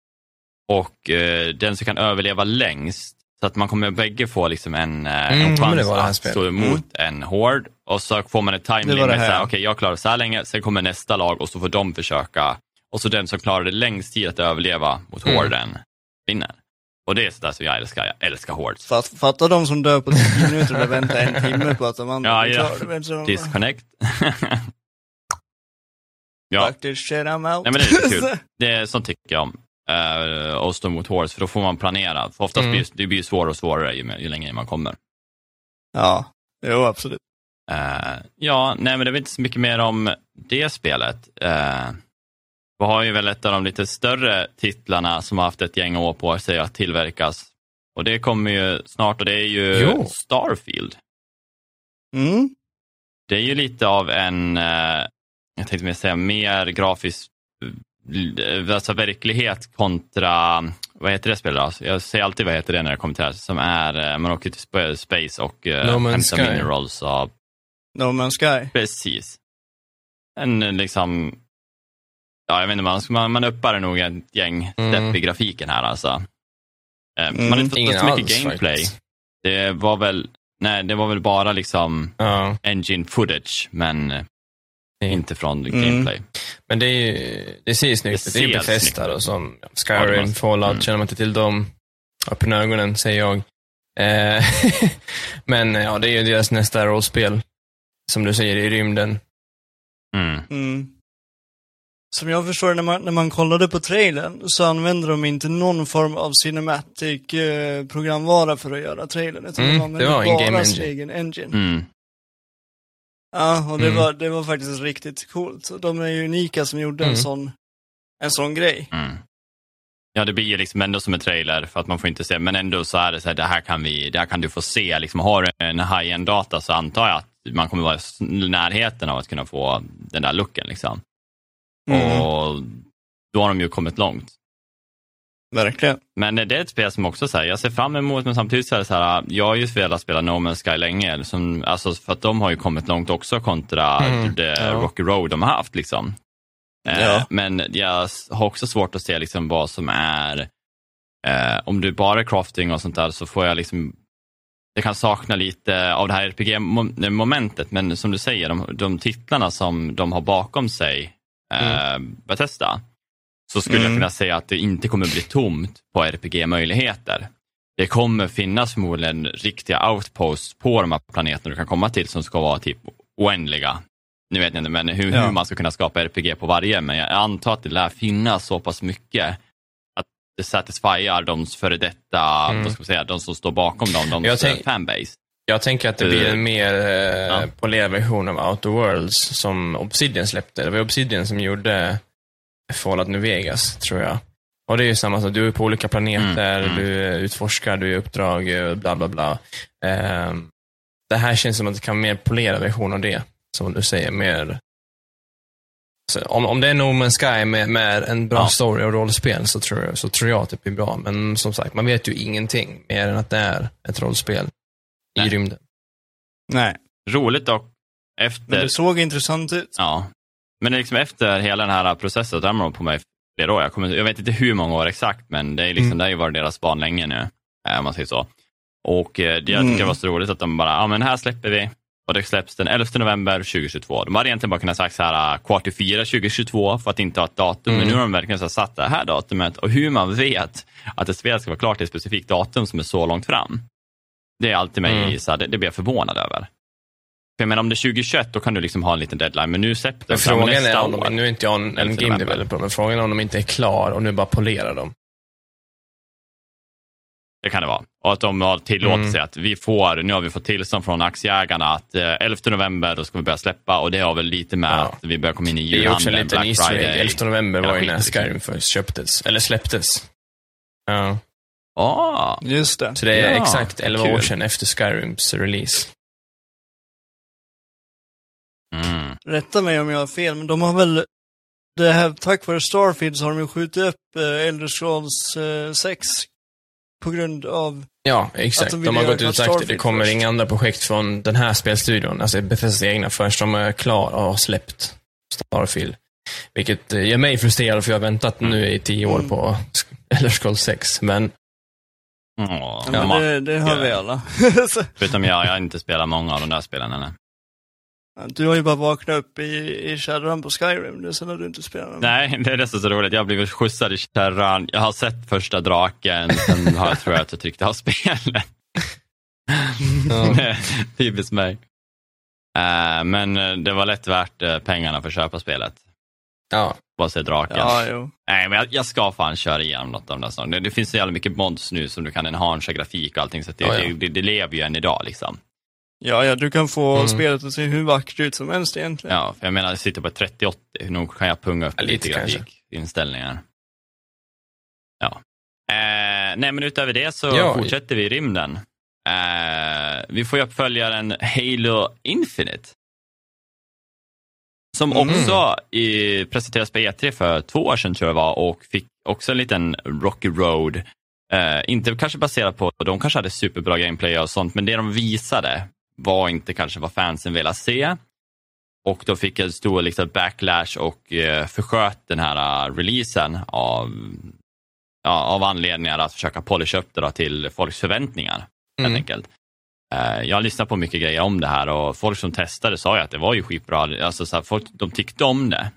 och eh, den som kan överleva längst, så att man kommer bägge få liksom en, eh, Mm, en chans att stå emot en hord och så får man ett time limit, okej jag klarar så här länge, sen kommer nästa lag och så får de försöka och så den som klarar det längst tid att överleva mot Mm. horden vinner. Och det är sådär som jag älskar, jag älskar hordes. Fatt, fatta de som dör på 10 minuter och väntar en timme på att de andra Ja, ja. klara. Du vet, så de bara, Disconnect. ja, Fuck this shit, I'm out. Nej, men det är kul. det är sånt tycker jag om. Uh, att stå mot hordes, för då får man planera. För oftast Mm. blir det blir svårare och svårare ju, ju längre man kommer. ja, jo absolut. Eh, ja, nej men det är väl inte så mycket mer om det spelet. Uh, vi har ju väl ett av de lite större titlarna som har haft ett gäng år på sig att tillverkas. Och det kommer ju snart och det är ju Jo. Starfield. Mm. Det är ju lite av en, eh, jag tänkte mer säga, mer grafisk eh, alltså verklighet kontra, vad heter det spelet då? Alltså, Jag säger alltid vad heter det när det kommer till det här, som är, eh, man åker till sp- space och uh, No Man's hämtar Sky. minerals och No Man's Sky. Precis. En eh, liksom, ja jag vet inte, man, man, uppar nog ett gäng Mm. i grafiken här alltså. Eh, Mm. Man har inte Ingen fått så mycket gameplay. faktiskt. Det var väl, nej det var väl bara liksom Ja. engine footage, men eh, Mm. Inte från Mm. gameplay. Men det, är ju, det ser ju snyggt Det ut. Det är ju Bethesda då, som Skyrim, det Fallout, mm. känner man inte till dem. Öppen ögonen, säger jag. Eh, men ja, det är ju deras nästa rollspel. Som du säger, i rymden. Mm. Mm. Som jag förstår det, när man, när man kollade på trailern så använder de inte någon form av cinematic eh, programvara för att göra trailern. Utan Mm, de använder det var en bara game sin engine. egen engine. Ja, och det, Mm. var, det var faktiskt riktigt coolt. De är ju unika som gjorde en Mm. sån, en sån grej. Mm. Ja, det blir ju liksom ändå som en trailer för att man får inte se, men ändå så är det så här, det här kan, vi, det här kan du få se. Liksom, har du en high-end data så antar jag att man kommer vara i närheten av att kunna få den där looken. Liksom. Mm. Och då har de ju kommit långt. Verkligen. Men det är ett spel som också så här, jag ser fram emot, men samtidigt så är det så här, jag har ju velat spela No Man's Sky länge, som, alltså för att de har ju kommit långt också kontra Mm, the ja. Rocky Road de har haft. Liksom. Eh, Ja. Men jag har också svårt att se liksom vad som är, eh, om du bara är crafting och sånt där så får jag liksom, det kan sakna lite av det här RPG-momentet, men som du säger, de, de titlarna som de har bakom sig, eh, Bethesda, så skulle jag Mm. kunna säga att det inte kommer bli tomt på RPG-möjligheter. Det kommer finnas förmodligen riktiga outposts på de här planeterna du kan komma till som ska vara typ oändliga. Nu vet jag inte men hur, Ja. hur man ska kunna skapa RPG på varje, men jag antar att det lär finnas så pass mycket att det satisfierar de före detta, Mm. vad ska man säga, de som står bakom dem, de Jag tänk- fanbase. Jag tänker att det blir en mer eh, Ja. polerad version av Outer Worlds som Obsidian släppte. Det var Obsidian som gjorde Fallout New Vegas, tror jag. Och det är ju samma sak, du är på olika planeter, Mm, mm. du utforskar, du är i uppdrag, bla bla bla. Ehm, det här känns som att det kan vara mer polerad version av det, som du säger, mer... Så om, om det är No Man's Sky med, med en bra Ja. story och rollspel så tror, jag, så tror jag att det blir bra. Men som sagt, man vet ju ingenting mer än att det är ett rollspel i Nej. rymden. Nej. Roligt dock, Men efter, det såg intressant ut. ja, men liksom efter hela den här processen, där man på mig flera år. Jag, kommer, jag vet inte hur många år exakt, men det, är liksom, Mm. det har ju varit deras barn länge nu, eh, om man säger så. Och eh, det jag Mm. tycker det var så roligt att de bara, ja men här släpper vi. Och det släpps den 11 november 2022. De hade egentligen bara kunnat sagt så här, kvart i fyra 2022 för att inte ha ett datum. Mm. Men nu har de verkligen så satt det här datumet. Och hur man vet att ett spel ska vara klart till ett specifikt datum som är så långt fram. Det är alltid mig, Mm. så här, det, det blir jag förvånad över. För jag menar om det är 2021 då kan du liksom ha en liten deadline, men nu Men fram frågan är om år. de, nu är inte jag en, en game developer, men frågan är om de inte är klar och nu bara polerar dem. Det kan det vara. Och att de har tillåtit Mm. sig att vi får, nu har vi fått tillstånd från aktieägarna att eh, 11 november då ska vi börja släppa och det har väl lite med Ja. att vi börjar komma in i Det är också en julhandeln, liten Black Easter egg. Friday. 11 november var ju när liksom. Skyrim först köptes, eller släpptes. Ja, Ah, Just det. så det är Ja, exakt 11 år kul. sedan efter Skyrims release. Mm. Rätta mig om jag har fel, men de har väl, det här, tack vare Starfield så har de ju skjutit upp eh, Elder Scrolls eh, 6 på grund av, Ja, Att exakt. de De, har gått ut och sagt att det kommer först. inga andra projekt från den här spelstudion, alltså Bethesdas egna, förrän de är klara och har släppt Starfield. Vilket eh, gör mig frustrerad, för jag har väntat nu i tio år Mm. på Elder Scrolls 6. Men Åh, ja, men det, det har vi alla. Förutom jag, jag har inte spelat många av de där spelen än. Du har ju bara vaknat upp i, i Shadowrun på Skyrim, det är sen har du inte spelat dem. Nej, det är nästan så roligt. Jag har blivit skjutsad i kärran. Jag har sett första draken, sen har jag tror jag att jag tryckte av spelet. Det Typiskt mig. Eh, men eh, det var lätt värt eh, pengarna för att köpa spelet. ja, Bara se draken. Ja, jo. Nej, men jag, jag ska fan köra igenom något av de där snart. Det, det finns så jävla mycket mods nu som du kan enhangea grafik och allting, så att det, Ja, ja. Det, det, det lever ju än idag liksom. Ja, ja, du kan få Mm. spelet att se hur vackert ut som helst egentligen. Ja, för jag menar, jag sitter på ett 3080, nog kan jag punga upp Ja, lite, lite kanske. grafikinställningar. Ja. Eh, nej, men utöver det så Ja. fortsätter vi i rymden. Eh, vi får ju uppföljaren Halo Infinite. Som Mm. också i, presenterades på E3 för två år sedan tror jag var och fick också en liten Rocky Road. Eh, inte kanske baserat på, de kanske hade superbra gameplay och sånt, men det de visade var inte kanske vad fansen ville se. Och då fick jag stor liksom, backlash och eh, försköt den här uh, releasen av, ja, av anledningar att försöka polisha upp det då, till folks förväntningar. Mm. Helt enkelt. Eh, jag har lyssnat på mycket grejer om det här och folk som testade sa ju att det var ju skitbra. Alltså, så här, folk, de tyckte om det.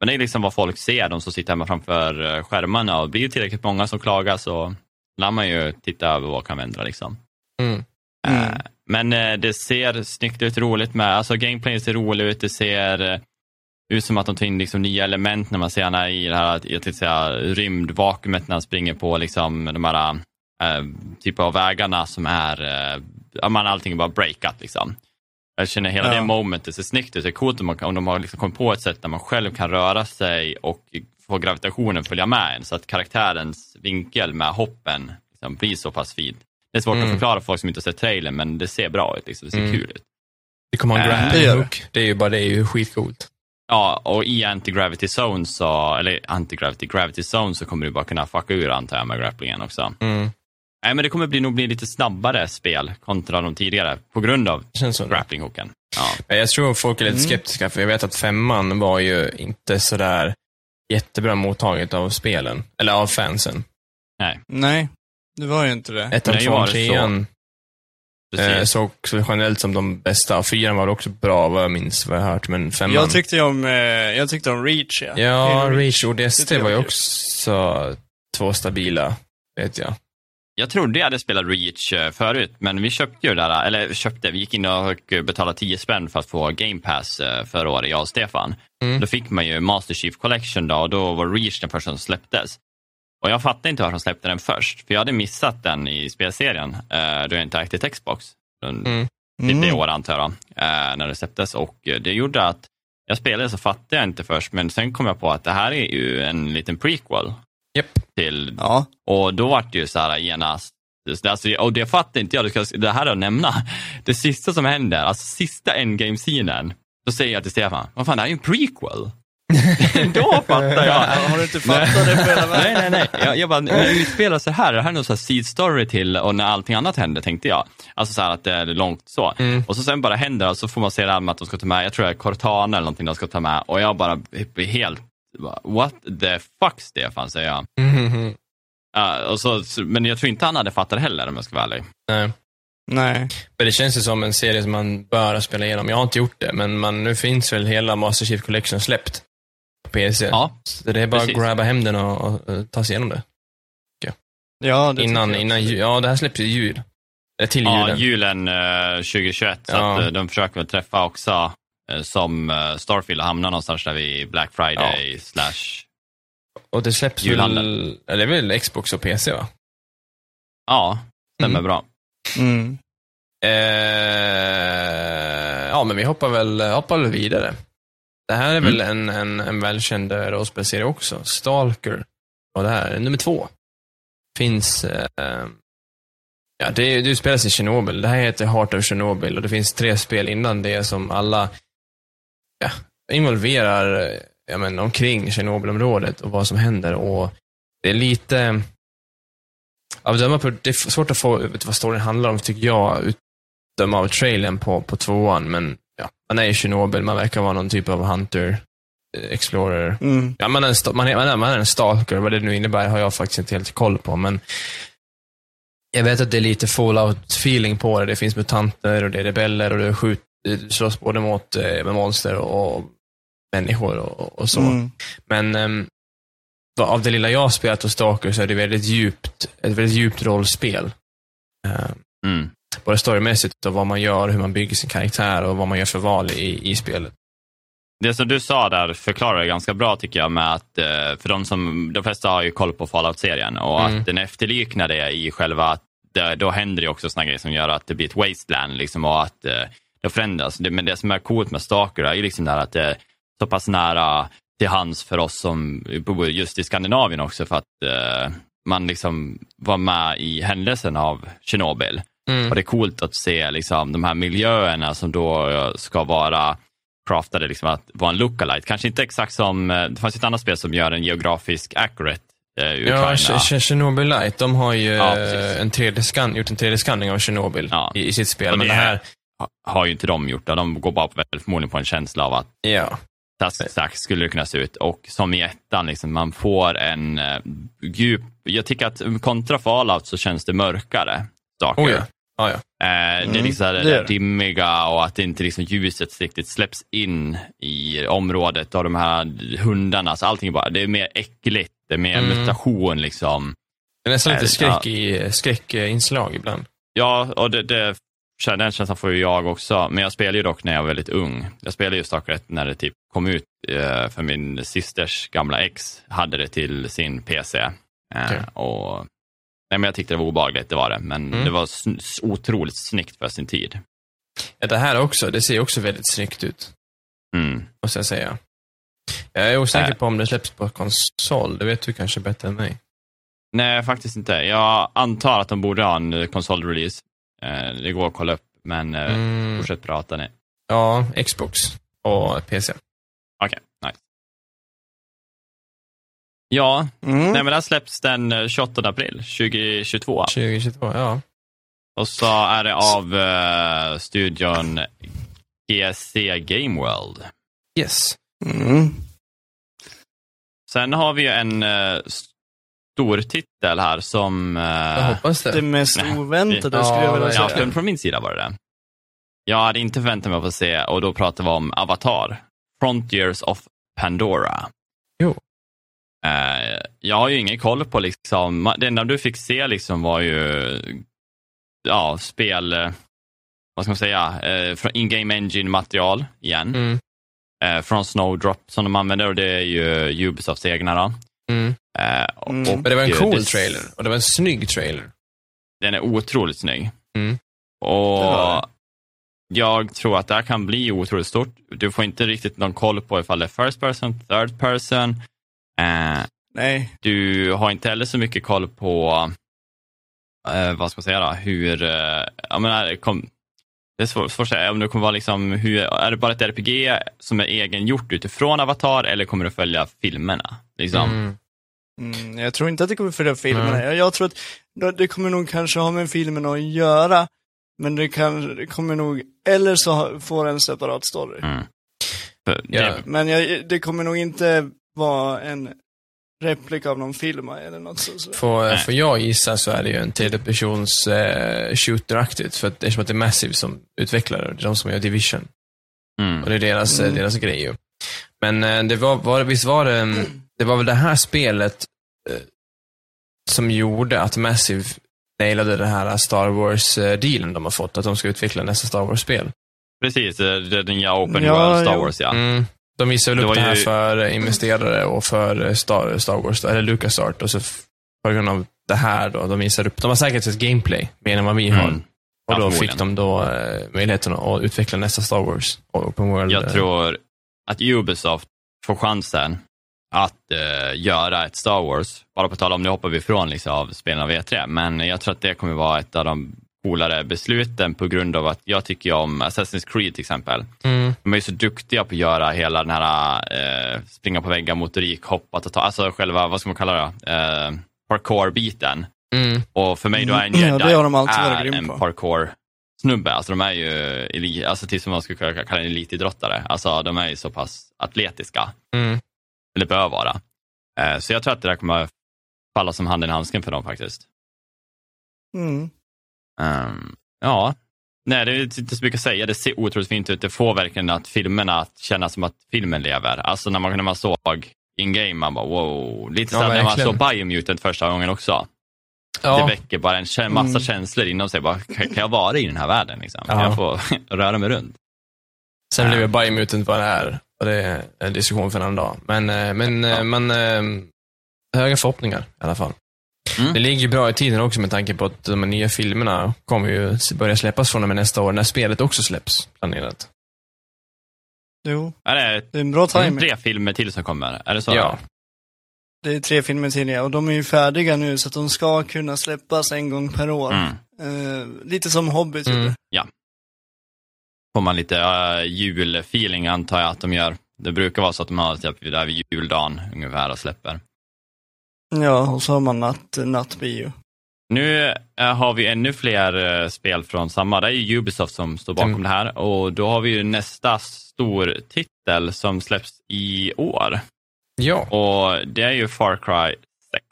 Men det är liksom vad folk ser, de som sitter hemma framför eh, skärmarna och blir det tillräckligt många som klagar så lär man ju titta över vad kan vi ändra. Liksom. Mm. Mm. Eh, Men eh, det ser snyggt ut, roligt med, alltså gameplay ser rolig ut, det ser eh, ut som att de tar in liksom nya element när man ser henne i det här jag tänkte säga, rymdvakuumet när han springer på liksom de här äh, typer av vägarna som är, äh, man, allting är bara breakat liksom. Jag känner hela Ja. det momentet ser snyggt ut. Det är coolt om, man, om de har liksom kommit på ett sätt där man själv kan röra sig och få gravitationen följa med en så att karaktärens vinkel med hoppen liksom, blir så pass fint. Det är svårt Mm. att förklara för folk som inte har sett trailern men det ser bra ut. Liksom. Det ser Mm. kul ut. Det kommer ha en Eh, grappling det. hook. Det är ju bara det, är ju skitcoolt. Ja, och i anti-gravity zone så, eller anti-gravity, gravity zone så kommer du bara kunna fucka ur antar jag med grapplingen också. Mm. Nej, men det kommer bli, nog bli lite snabbare spel kontra de tidigare på grund av grapplinghooken. Ja. Jag tror folk är lite Mm. skeptiska, för jag vet att femman var ju inte sådär jättebra mottaget av spelen, eller av fansen. Nej, det var ju inte det. Ettan, Nej, tvåan, var det så? trean eh, så generellt som de bästa. fyran var också bra, vad jag minns, vad jag hört, men femman... Jag tyckte om, eh, jag tyckte om Reach, ja. Ja, Reach och Det DST var ju också två stabila, vet jag. Jag trodde jag hade spelat Reach eh, förut, men vi köpte ju det där, eller köpte, vi gick in och betalade 10 spänn för att få Game Pass eh, förra året, jag och Stefan. Mm. Då fick man ju Master Chief Collection då, och då var Reach den första som släpptes. Och jag fattade inte varför de släppte den först, för jag hade missat den i spelserien eh, då jag inte ägde Xbox. Mm. Typ det år antar jag, eh, när det släpptes. Och eh, det gjorde att jag spelade så fattade jag inte först, men sen kom jag på att det här är ju en liten prequel Japp. till Ja. och då var det ju så här genast, alltså, och det fattade inte jag, det här att nämna. Det sista som händer, alltså sista endgame-scenen, då säger jag till Stefan, vad fan det här är ju en prequel. då fattar jag. Har du inte fattat det på hela Nej, vägen? nej, nej. Jag, jag bara, när vi spelar så här, det här är någon så här seed story till och när allting annat händer, tänkte jag. Alltså så här att det är långt så. Mm. Och så sen bara händer och så får man se det här med att de ska ta med, jag tror det är Cortana eller någonting de ska ta med och jag bara blir helt, what the fuck Stefan, säger jag. Mhm. Ja, och så, så- men jag tror inte han hade fattat det heller om jag ska vara ärlig. Nej. Nej. Men det känns ju som en serie som man bör spela igenom. Jag har inte gjort det, men man, nu finns väl hela Master Chief Collection släppt på PC. Ja, Så det är bara precis. att grabba hem den och, och, och ta sig igenom det. Ja, det Innan, innan jul. Ja, det här släpps i jul. Till Ja, julen. julen eh, 2021. Så Ja. att, eh, de försöker väl träffa också eh, som Starfield och hamna någonstans där vid Black Friday slash... Och det släpps julhandeln. väl, eller det är väl Xbox och PC va? Ja, stämmer Mm. bra. Mm. Ja, men vi hoppar väl, hoppar väl vidare. Det här är väl en, en, en välkänd eh, rollspelserie också. Stalker. Och det här är nummer två. Finns... Eh, ja, det, det spelas i Chernobyl. Det här heter Heart of Chernobyl och det finns tre spel innan det som alla ja, involverar eh, ja, men, omkring Tjernobylområdet och vad som händer. Och det är lite... Av döma på, det är svårt att få vet, vad storyn handlar om, tycker jag, utdöma av trailern på, på tvåan, men ja, man är i Tjernobyl, man verkar vara någon typ av hunter, eh, explorer. Mm. Ja, man är, en, man, är, man, är, man är en stalker, vad det nu innebär har jag faktiskt inte helt koll på, men jag vet att det är lite fallout-feeling på det. Det finns mutanter och det är rebeller och det skjut, du slåss både mot eh, med monster och människor och, och så. Mm. Men vad- av det lilla jag har spelat hos Stalker så är det väldigt djupt, ett väldigt djupt rollspel. Ehm, Mm. Både storymässigt och vad man gör, hur man bygger sin karaktär och vad man gör för val i, i spelet. Det som du sa där förklarar det ganska bra tycker jag med att, eh, för de som, de flesta har ju koll på Fallout-serien och Mm. att den efterliknar det i själva, att då händer det också sådana grejer som gör att det blir ett wasteland liksom och att eh, det förändras. Men det som är coolt med Stalker är liksom där att det är så pass nära till hands för oss som bor just i Skandinavien också för att eh, man liksom var med i händelsen av Tjernobyl. Mm. Och det är coolt att se liksom, de här miljöerna som då eh, ska vara craftade liksom, att vara en lookalike. Kanske inte exakt som, eh, det fanns ett annat spel som gör en geografisk accurate eh, Ja, Ukraina. Chernobyl Light, de har ju Ja, eh, en 3D-scan, gjort en 3D-scanning av Tjernobyl Ja. i, i sitt spel. Och Men det här, ha- har ju inte de gjort. De går bara på, förmodligen på en känsla av att ja. exakt skulle det kunna se ut. Och som i ettan, liksom, man får en uh, djup... Jag tycker att kontra Fallout så känns det mörkare. Saker. Oh ja. Ja, ja. Eh, Det är Mm, liksom det, det är det. dimmiga och att inte liksom ljuset riktigt släpps in i området och de här hundarna. Så allting är bara, det är mer äckligt, det är mer Mm. mutation liksom. Det är nästan lite Eh, skräck i, skräckinslag ibland. Ja, och det, det, den känslan får ju jag också. Men jag spelade ju dock när jag var väldigt ung. Jag spelade ju Stalker 1 när det typ kom ut, eh, för min systers gamla ex hade det till sin PC. Eh, Okej. och, nej, men jag tyckte det var obehagligt, det var det. Men Mm. det var sn- otroligt snyggt för sin tid. Ja, det här också, det ser också väldigt snyggt ut, Mm. måste jag säga. Jag är osäker på om det släpps på konsol, det vet du kanske bättre än mig. Nej, faktiskt inte. Jag antar att de borde ha en eh, konsolrelease. Eh, det går att kolla upp, men eh, Mm, fortsätt prata ni. ja, Xbox och PC. Ja, Mm. nej, men den släpps den eh, 28 april 2022. 2022, ja. Och så är det av eh, studion GSC Game World. Yes. Mm. Sen har vi ju en uh, stor titel här som... eh, Jag hoppas det. Det mest oväntade Ja, skulle jag vilja. Ja, säga. från, från min sida var det det. Jag hade inte förväntat mig att få se, och då pratar vi om Avatar. Frontiers of Pandora. Jo. Eh, jag har ju ingen koll på liksom, det enda du fick se liksom var ju ja, spel, eh, vad ska man säga, eh, från in-game engine material igen. Mm. Eh, från Snowdrop som de använder och det är ju Ubisofts egna då. Mm. Eh, och, Mm. Men det var en och, cool det- trailer, och det var en snygg trailer. Den är otroligt snygg. Mm. Och jag tror att det här kan bli otroligt stort. Du får inte riktigt någon koll på ifall det är first person, third person. Eh, Nej. du har inte heller så mycket koll på, eh, vad ska man säga då, hur, eh, jag menar, kom, det är svårt, svårt att säga, om det kommer vara liksom, hur, är det bara ett RPG som är egengjort utifrån Avatar eller kommer du följa filmerna? Liksom? Mm. Mm, jag tror inte att det kommer följa filmerna. Nej. Jag, jag tror att det- kommer nog kanske ha med filmerna att göra. Men det, kan, det kommer nog, eller så får en separat story. Mm. Ja. det, Men jag, det kommer nog inte vara en replika av någon film eller något så. så. Får, Nej. får jag gissa så är det ju en tredjepersons eh, shooter-aktigt, för att, eftersom att det är Massive som utvecklar det, det är de som gör Division. mm. Och det är deras, Mm. eh, deras grej ju. Men eh, det var, var, visst var det, mm, det var väl det här spelet eh, som gjorde att Massive nailade den här Star Wars-dealen de har fått, att de ska utveckla nästa Star Wars-spel. Precis, eh, det nya Open Ja, World Star. Wars ja. Mm. De visar väl Det upp det här ju- för investerare och för Star, Star Wars, eller LucasArt, och så på grund av det här då, de visar upp, de har säkert sett gameplay, mer än vad vi har. Mm. Och då fick de då eh, möjligheten att utveckla nästa Star Wars, Open World. Jag eh, tror att Ubisoft får chansen att eh, göra ett Star Wars. Bara på tal om, nu hoppar vi ifrån liksom, av spelen av E3, men jag tror att det kommer vara ett av de coolare besluten på grund av att jag tycker om Assassin's Creed till exempel. Mm. De är ju så duktiga på att göra hela den här eh, springa på väggar, motorik, hoppa, ta, alltså själva, vad ska man kalla det, eh, parkour-biten. Mm. Och för mig då är en jedi ja, är en parkour-snubbe. Alltså de är ju, eli- alltså till som man skulle kunna kalla en elitidrottare. Alltså de är ju så pass atletiska, Mm. eller bör vara. Eh, så jag tror att det där kommer falla som handen i handsken för dem faktiskt. Mm. Ehm, ja, nej det är inte så mycket att säga. Det ser otroligt fint ut. Det får verkligen att filmerna att kännas som att filmen lever. Alltså när man, när man såg in-game, man bara wow. Lite Ja, som när man såg Biomutant första gången också. Det Ja, väcker bara en massa Mm. känslor inom sig. Bara, kan, jag vara i den här världen? Liksom? Kan Ja. jag få röra mig runt? sen blev ju Biomutant vad det är. Och det är en diskussion för en annan dag. Men, eh, men eh, man, eh, höga förhoppningar i alla fall. Mm. Det ligger ju bra i tiden också med tanke på att de här nya filmerna kommer ju börja släppas från och med nästa år, när spelet också släpps planerat. Jo, Är det det är en bra timing. tre filmer till som kommer? Är det så? Ja. Det är tre filmer till ja, och de är ju färdiga nu så att de ska kunna släppas en gång per år. Mm. Eh, lite som Hobbit Mm. gjorde. Får man lite uh, julfeeling antar jag att de gör. Det brukar vara så att de har typ där vid juldagen ungefär och släpper. Ja, och så har man natt, nattbio. Nu eh, har vi ännu fler eh, spel från samma, det är ju Ubisoft som står bakom Mm. det här och då har vi ju nästa stor titel som släpps i år Ja. och det är ju Far Cry 6.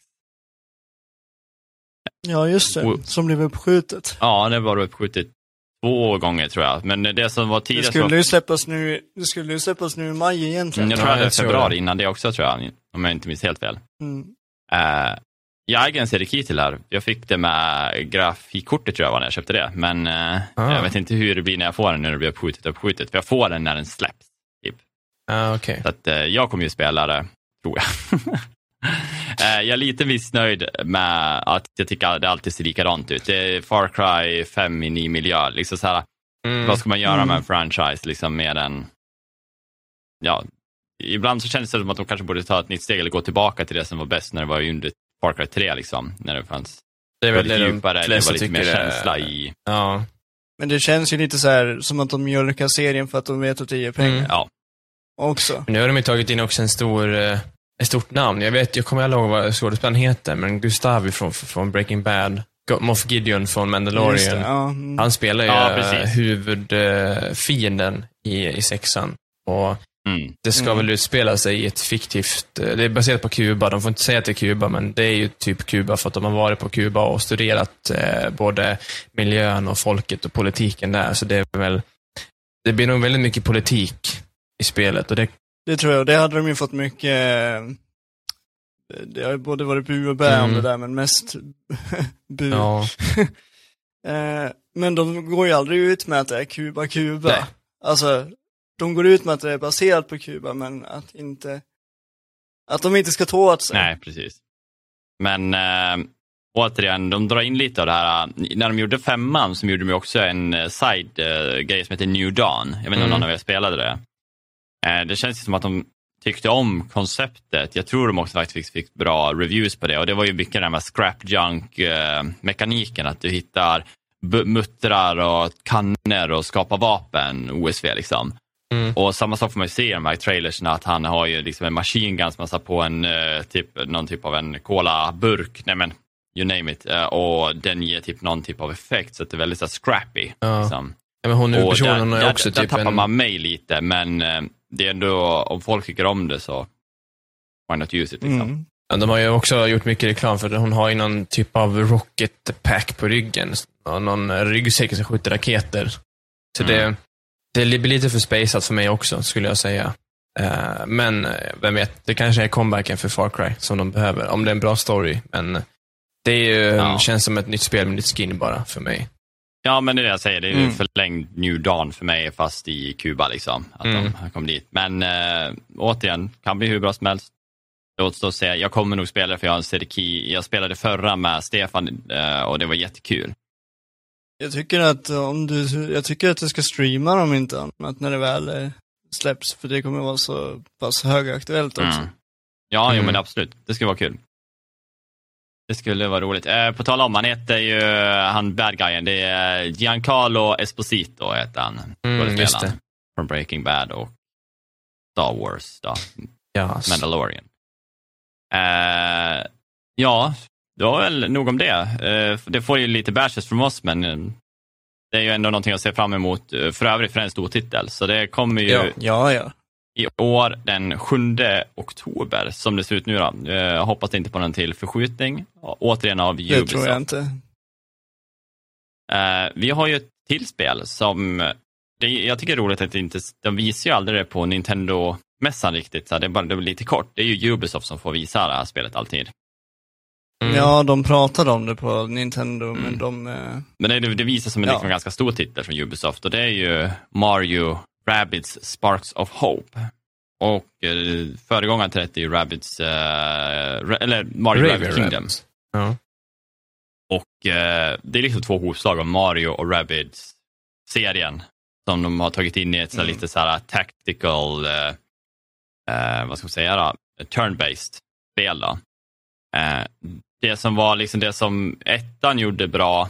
Ja, just det. Och- Som blev uppskjutet. Ja, det var uppskjutet två gånger tror jag, men det som var Det tidigare skulle ju släppas nu, det skulle ju släppas nu i maj egentligen. Mm, jag Ja, tror att det är februari det. innan det också tror jag, om jag inte minns helt fel. Mm. Uh, jag äger en serie här. Jag fick det med grafikkortet tror jag var när jag köpte det. Men eh, Ah. jag vet inte hur det blir när jag får den, när det blir uppskjutet uppskjutet. För jag får den när den släpps. Ah, okej. Så att, eh, jag kommer ju spela det, tror jag. Eh, jag är lite missnöjd med att jag tycker att det alltid ser likadant ut. Det är Far Cry 5 i ny miljö. Liksom så här, Mm. Vad ska man göra Mm. med en franchise liksom mer än... Ja, ibland så känns det som att de kanske borde ta ett nytt steg eller gå tillbaka till det som var bäst när det var under Far Cry 3. Liksom, när det fanns Det är det var väl lite det de djupare, det flesta var lite mer känsla i... Ja. Men det känns ju lite så här som att de mjölkar serien för att de vet att det ger pengar Mm. Ja, också. Men nu har de ju tagit in också en stor, eh, ett stort namn. Jag vet, jag kommer aldrig ihåg vad skådespelaren heter, men Gustav från, från Breaking Bad, Moff Gideon från Mandalorian. det, ja. mm. Han spelar ju Ja, eh, huvudfienden i, i sexan. Och mm. det ska Mm. väl utspela sig i ett fiktivt, eh, det är baserat på Kuba, de får inte säga att det är Kuba, men det är ju typ Kuba för att de har varit på Kuba och studerat eh, både miljön och folket och politiken där, så det är väl, det blir nog väldigt mycket politik i spelet och det, Det tror jag, det hade de ju fått mycket det har ju både varit bu och bä om Mm. det där, men mest bu. ja, Eh, men de går ju aldrig ut med att det är Kuba, Kuba. Nej. Alltså, de går ut med att det är baserat på Kuba, men att inte, att de inte ska ta åt sig. Nej, precis. Men äh, återigen, de drar in lite av det här. När de gjorde femman så gjorde de också en eh, side-grej som heter New Dawn. Jag vet inte om Mm. någon av er spelade det. Eh, det känns som att de tyckte om konceptet. Jag tror de också faktiskt fick bra reviews på det och det var ju mycket den här scrap junk-mekaniken, att du hittar muttrar och kannor och skapar vapen, OSV liksom. Mm. Och samma sak får man ju se i de här trailersna, att han har ju liksom en machine gun som han satt på en, eh, typ, någon typ av en cola-burk, nej men, you name it. Eh, och den ger typ någon typ av effekt, så att det är väldigt så scrappy. Ja. Liksom. Ja, men hon Och huvudpersonen där, har ju också där, där typ tappar en... man mig lite, men eh, det är ändå, om folk tycker om det så, why not use it liksom. Mm. Ja, de har ju också gjort mycket reklam för det. Hon har ju någon typ av rocket pack på ryggen. Och någon ryggsäck som skjuter raketer. Så Mm. det, det blir lite för spaceat för mig också, skulle jag säga. Eh, men eh, vem vet, det kanske är comebacken för Far Cry som de behöver. Om det är en bra story. Men Det ju, Ja. känns som ett nytt spel med nytt skin bara för mig. Ja, men det är det jag säger. Det är Mm. förlängd New Dawn för mig, fast i Kuba. Liksom, att Mm. de kommit dit. Men äh, återigen, kan bli hur bra som helst. Det återstår att se. Jag kommer nog spela det för jag har en Sedeki. Jag spelade förra med Stefan eh, och det var jättekul. Jag tycker att om du, jag tycker att du ska streama dem inte annat när det väl släpps, för det kommer vara så pass högaktuellt också. Mm. Ja, jo, Mm. men absolut. Det skulle vara kul. Det skulle vara roligt. Eh, på tal om, han heter ju, han bad guyen, det är Giancarlo Esposito heter han. Mm, just det. Från Breaking Bad och Star Wars, då, Ja, Mandalorian. Eh, ja, det var väl nog om det. Eh, det får ju lite bashes från oss, men eh, det är ju ändå någonting att se fram emot. eh, För övrigt, för en stor titel. Så det kommer ju Ja. Ja, ja. i år den 7 oktober, som det ser ut nu. Då. Jag hoppas inte på någon till förskjutning. Återigen av Det Ubisoft. tror jag inte. Vi har ju ett till spel som, det, jag tycker det är roligt att det inte, de visar ju aldrig det på Nintendo-mässan riktigt, så det är bara det är lite kort. Det är ju Ubisoft som får visa det här spelet alltid. Mm. Ja, de pratade om det på Nintendo, Mm. men de... Eh, Men det, det visar som en Ja. liksom ganska stor titel från Ubisoft och det är ju Mario Rabbids Sparks of Hope. Och eh, föregångaren till det är ju Rabbids, eh, eller Mario Raven Rabbids Kingdom. Rabbids. Ja. Och eh, det är liksom två hopslag av Mario och Rabbids serien som de har tagit in i ett Mm. lite så här tactical, eh, eh, vad ska man säga då, turn-based spel. Då. Det som var liksom det som ettan gjorde bra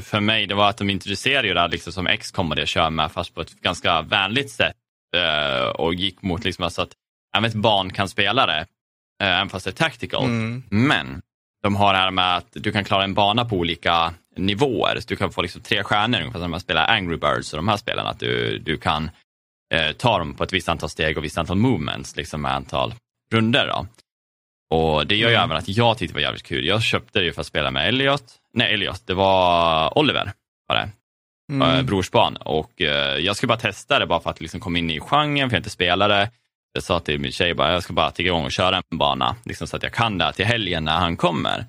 för mig, det var att de introducerade det här liksom som X-com och det kör med, fast på ett ganska vänligt sätt eh, och gick mot liksom alltså att även ett barn kan spela det, eh, även fast det är tactical. mm. Men de har det här med att du kan klara en bana på olika nivåer. Så du kan få liksom tre stjärnor ungefär som när man spelar Angry Birds och de här spelen. Att du, du kan eh, ta dem på ett visst antal steg och visst antal movements liksom med antal runder. Då. Och det gör ju Mm. även att jag tyckte det var jävligt kul. Jag köpte det ju för att spela med Elliot. Nej, Elliot, det var Oliver. Var det eh, Mm. brorsbarn. Och eh, jag skulle bara testa det bara för att liksom komma in i genren, för jag inte spelade. Jag sa till min tjej bara, jag ska bara tigga igång och köra en bana, liksom så att jag kan det till helgen när han kommer.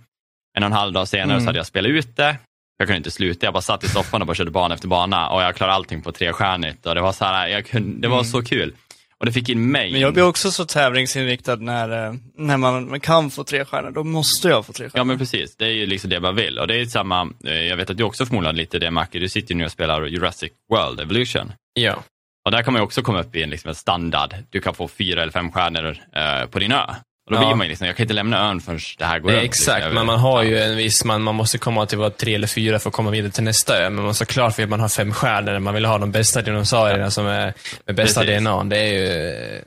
En och en halv dag senare Mm. så hade jag spelat ut det. Jag kunde inte sluta, jag bara satt i soffan och bara körde bana efter bana och jag klarade allting på trestjärnigt och det var så här, kunde, det var Mm. så kul. Och det fick in mig. Men jag blir också så tävlingsinriktad när, eh, när man kan få tre stjärnor. Då måste jag få tre Ja stjärnor. men precis, det är ju liksom det man vill. Och det är samma, eh, jag vet att du också förmodligen lite det Macke, du sitter ju nu och spelar Jurassic World Evolution. Ja. Och där kan man ju också komma upp i en, liksom en standard. Du kan få fyra eller fem stjärnor eh, på din ö. Och då Ja. blir man ju liksom, jag kan inte lämna ön förrän det här går Eh, runt. exakt, liksom. men man har ju en viss, man, man måste komma till vad tre eller fyra för att komma vidare till nästa ö. Men man ska klart för att man har fem stjärnor, man vill ha de bästa dinosaurierna som är med bästa Precis. DNA. Det är ju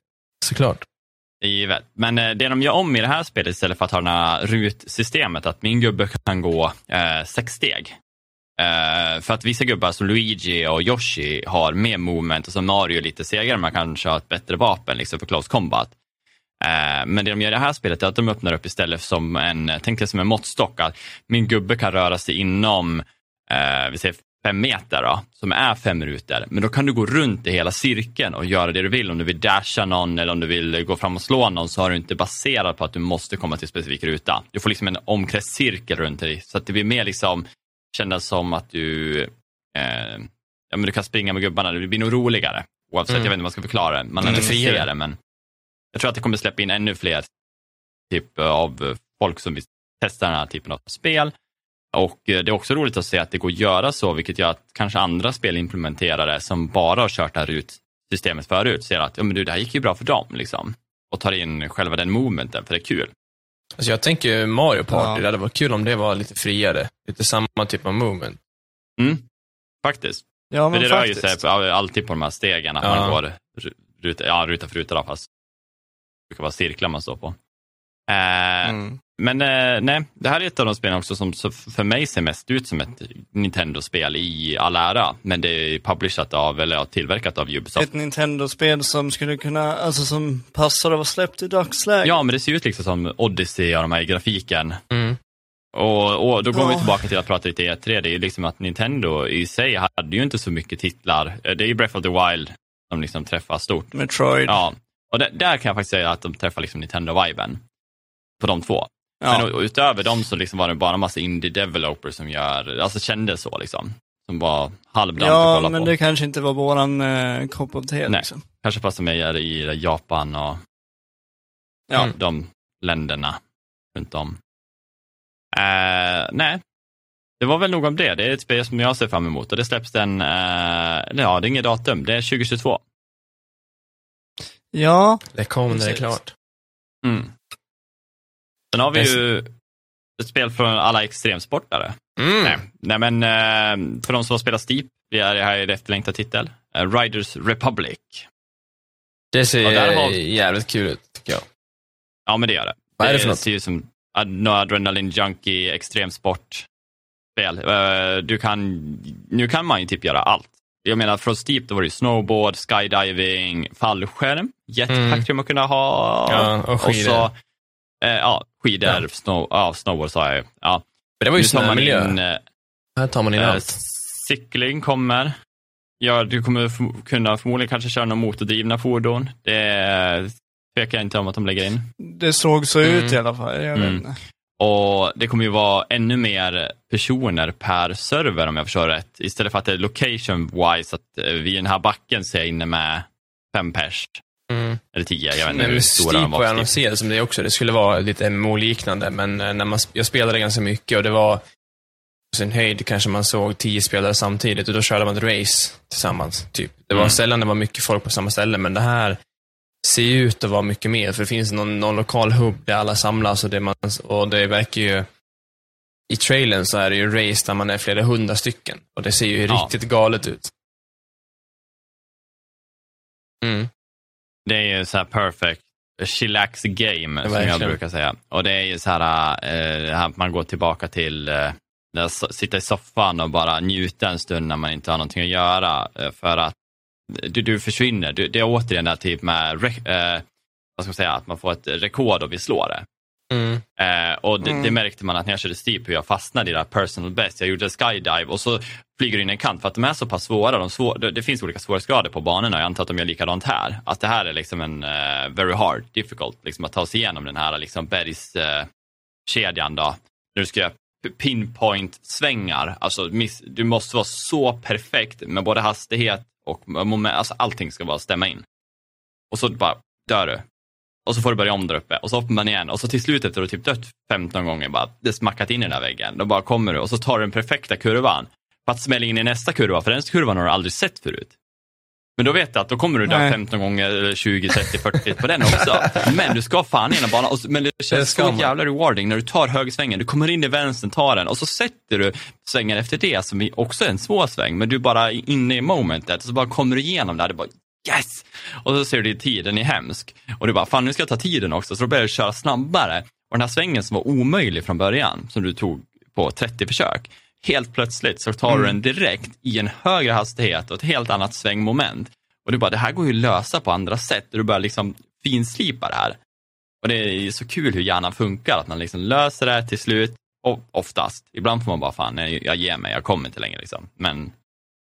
såklart. Givet. Men eh, det de gör om i det här spelet istället för att ha det här rutsystemet, att min gubbe kan gå eh, sex steg. Eh, för att vissa gubbar som Luigi och Yoshi har mer movement och som Mario är lite segare, man kan köra ett bättre vapen liksom, för close combat. Eh, men det de gör i det här spelet är att de öppnar upp istället som en, tänk dig som en måttstock, att min gubbe kan röra sig inom, eh, vi säger fem meter då, som är fem rutor. Men då kan du gå runt i hela cirkeln och göra det du vill. Om du vill dasha någon eller om du vill gå fram och slå någon så har du inte baserat på att du måste komma till en specifik ruta. Du får liksom en omkretscirkel runt dig så att det blir mer liksom kännas som att du, eh, ja, men du kan springa med gubbarna. Det blir nog roligare. Oavsett, Mm. jag vet inte hur man ska förklara det. Man Mm, ser det, men jag tror att det kommer släppa in ännu fler typ av eh, folk som vill testa den här typen av spel. Och eh, det är också roligt att se att det går att göra så, vilket gör att kanske andra spel implementerar det som bara har kört det här ut-systemet förut, ser att ja, men du, det här gick ju bra för dem. Liksom. Och tar in själva den movementen, för det är kul. Alltså jag tänker Mario Party, Ja. det hade varit kul om det var lite friare. Lite samma typ av movement. Mm. Faktiskt. Ja, För men det rör ju faktiskt. sig alltid på de här stegen, att Ja. man går ru- ruta, ja, ruta för ruta, då, fast brukar vara cirklar man står på. Eh, Mm. Men eh, nej, det här är ett av de spelen också som för mig ser mest ut som ett Nintendo-spel i all ära. Men det är publishat av, eller tillverkat av Ubisoft. Ett Nintendo-spel som skulle kunna, alltså som passar att vara släppt i dagsläget. Ja, men det ser ut liksom som Odyssey och de här i grafiken. Mm. Och, och då går vi Ja. tillbaka till att prata lite E3. Det är ju liksom att Nintendo i sig hade ju inte så mycket titlar. Eh, Det är ju Breath of the Wild som liksom träffar stort. Metroid. Ja, och där, där kan jag faktiskt säga att de träffar liksom Nintendo-viben. På de två. Ja. Men u- utöver dem så liksom var det bara en massa indie developers som gör, alltså kändes så liksom. Som var halvdant att Ja, kolla men på. det kanske inte var våran eh, kopp av te Nej. liksom. Kanske passar mig i Japan och Ja. Mm. de länderna runt om. Eh, nej, det var väl nog om det. Det är ett spel som jag ser fram emot och det släpps den, eh, ja det är inget datum, det är 2022. Ja, Det kommer när det är klart. Mm. Sen har vi ju ett spel från alla extremsportare. Mm. Nej, nej men eh, för de som har spelat Steep, det är det här är en efterlängtad titel. Eh, Riders Republic. Det ser har- jävligt kul ut, tycker jag. Ja, men det gör det. Vad är det för något? ser ut som ad- Adrenaline Junkie extremsportspel. Eh, Du kan, nu kan man ju typ göra allt. Jag menar, från Steep då var det ju snowboard, skydiving, fallskärm, jetpack Mm. tror man kunde ha. Ja, och skidor. så, eh, ja, skidor, Ja. Snow, ja, snowboard sa jag ju. Ja. Men det var ju snömiljö. eh, Här tar man in Eh, allt. cykling kommer. Ja, du kommer f- kunna förmodligen kanske köra några motordrivna fordon. Det tvekar jag inte om att de lägger in. det såg så Mm. ut i alla fall. Jag Mm. Och det kommer ju vara ännu mer personer per server om jag förstår rätt. Istället för att det är location wise, att eh, vid den här backen så är jag inne med fem pers. Mm. Eller tio, jag vet inte hur stora de var var. Som det också. Det skulle vara lite MMO-liknande, men eh, när man, jag spelade ganska mycket och det var på sin höjd kanske man såg tio spelare samtidigt och då körde man ett race tillsammans. Typ. Det var Mm. sällan det var mycket folk på samma ställe, men det här ser ut att vara mycket mer, för det finns någon, någon lokal hubb där alla samlas och det, man, och det verkar ju i trailern så är det ju race där man är flera hundra stycken och det ser ju Ja. riktigt galet ut. Mm. Det är ju så här perfect chillax game som jag brukar säga. Och det är ju så här, eh, man går tillbaka till eh, sitta i soffan och bara njuta en stund när man inte har någonting att göra. Eh, för att du, du försvinner. Du, det är återigen det här typ med, eh, vad ska man säga, att man får ett rekord och vi slår det. Mm. Eh, och det, Mm. det märkte man att när jag körde Steep hur jag fastnade i det här personal best. Jag gjorde skydive och så flyger du in en kant för att de är så pass svåra. De svår, det, det finns olika svårighetsgrader på banorna jag antar att de gör likadant här. Att det här är liksom en eh, very hard, difficult, liksom att ta sig igenom den här liksom bergskedjan kedjan då. När du ska göra pinpoint-svängar. Alltså miss, du måste vara så perfekt med både hastighet och moment. Alltså allting ska bara stämma in. Och så bara dör du. Och så får du börja om där uppe och så hoppar man igen och så till slut efter att du typ dött 15 gånger bara det smackat in i den där väggen. Då bara kommer du och så tar du den perfekta kurvan för att smälla in i nästa kurva för den kurvan har du aldrig sett förut. Men då vet du att då kommer du dö Nej. 15 gånger, eller 20, 30, 40 på den också. Men du ska fan igenom banan. Men det känns så jävla rewarding när du tar högersvängen. Du kommer in i vänstern, tar den och så sätter du svängen efter det som är också en svår sväng. Men du är bara inne i momentet och så bara kommer du igenom det. här. Det bara yes! Och så ser du din tid, den är hemsk. Och du bara, fan nu ska jag ta tiden också. Så då börjar du köra snabbare. Och den här svängen som var omöjlig från början, som du tog på 30 försök. Helt plötsligt så tar du den direkt i en högre hastighet och ett helt annat svängmoment. Och du bara, det här går ju att lösa på andra sätt. Du börjar liksom finslipa det här. Och det är så kul hur hjärnan funkar, att man liksom löser det till slut. Och oftast. Ibland får man bara, fan, jag ger mig, jag kommer inte längre. Liksom. Men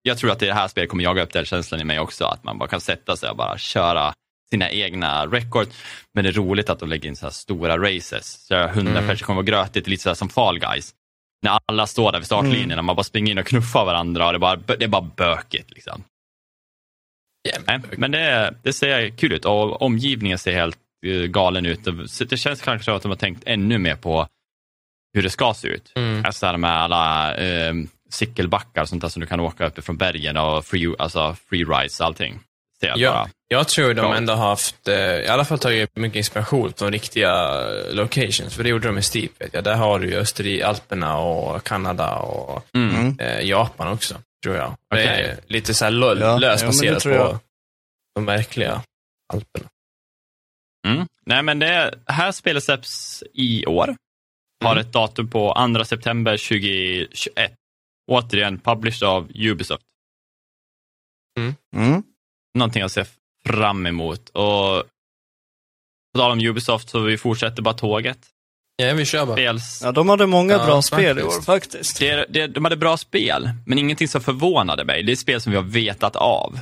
jag tror att det här spelet kommer jaga upp den känslan i mig också, att man bara kan sätta sig och bara köra sina egna record. Men det är roligt att de lägger in så här stora races. Så hundra Mm. personer kommer vara grötigt, lite så som Fall Guys. När alla står där vid startlinjen Mm. och man bara springer in och knuffar varandra och det är bara, det är bara bökigt. Liksom. Nej, men det, det ser kul ut och omgivningen ser helt eh, galen ut. Det känns kanske som att de har tänkt ännu mer på hur det ska se ut. Mm. Alltså här med alla eh, cykelbackar och sånt där som du kan åka uppifrån bergen och free, alltså free rides och allting. Ja, bara. jag tror de ändå har haft, eh, i alla fall tagit mycket inspiration från riktiga eh, locations, för det gjorde de i Steep. Vet jag. Där har du ju Österrike, Alperna och Kanada och Mm. Mm. eh, Japan också, tror jag. Det Okej. är lite så här lo- Ja, löst ja, det baserat jag. på de verkliga Alperna. Mm. Nej men det här spelet släpps i år. Har Mm. ett datum på 2 september 2021. Återigen published av Ubisoft. Mm. Någonting jag ser fram emot. Och på tal om Ubisoft så vi fortsätter bara tåget. Ja, vi kör bara. Spels... Ja, de hade många Ja, bra spel i faktiskt. år faktiskt. Det, det, de hade bra spel, men ingenting som förvånade mig. Det är spel som vi har vetat av.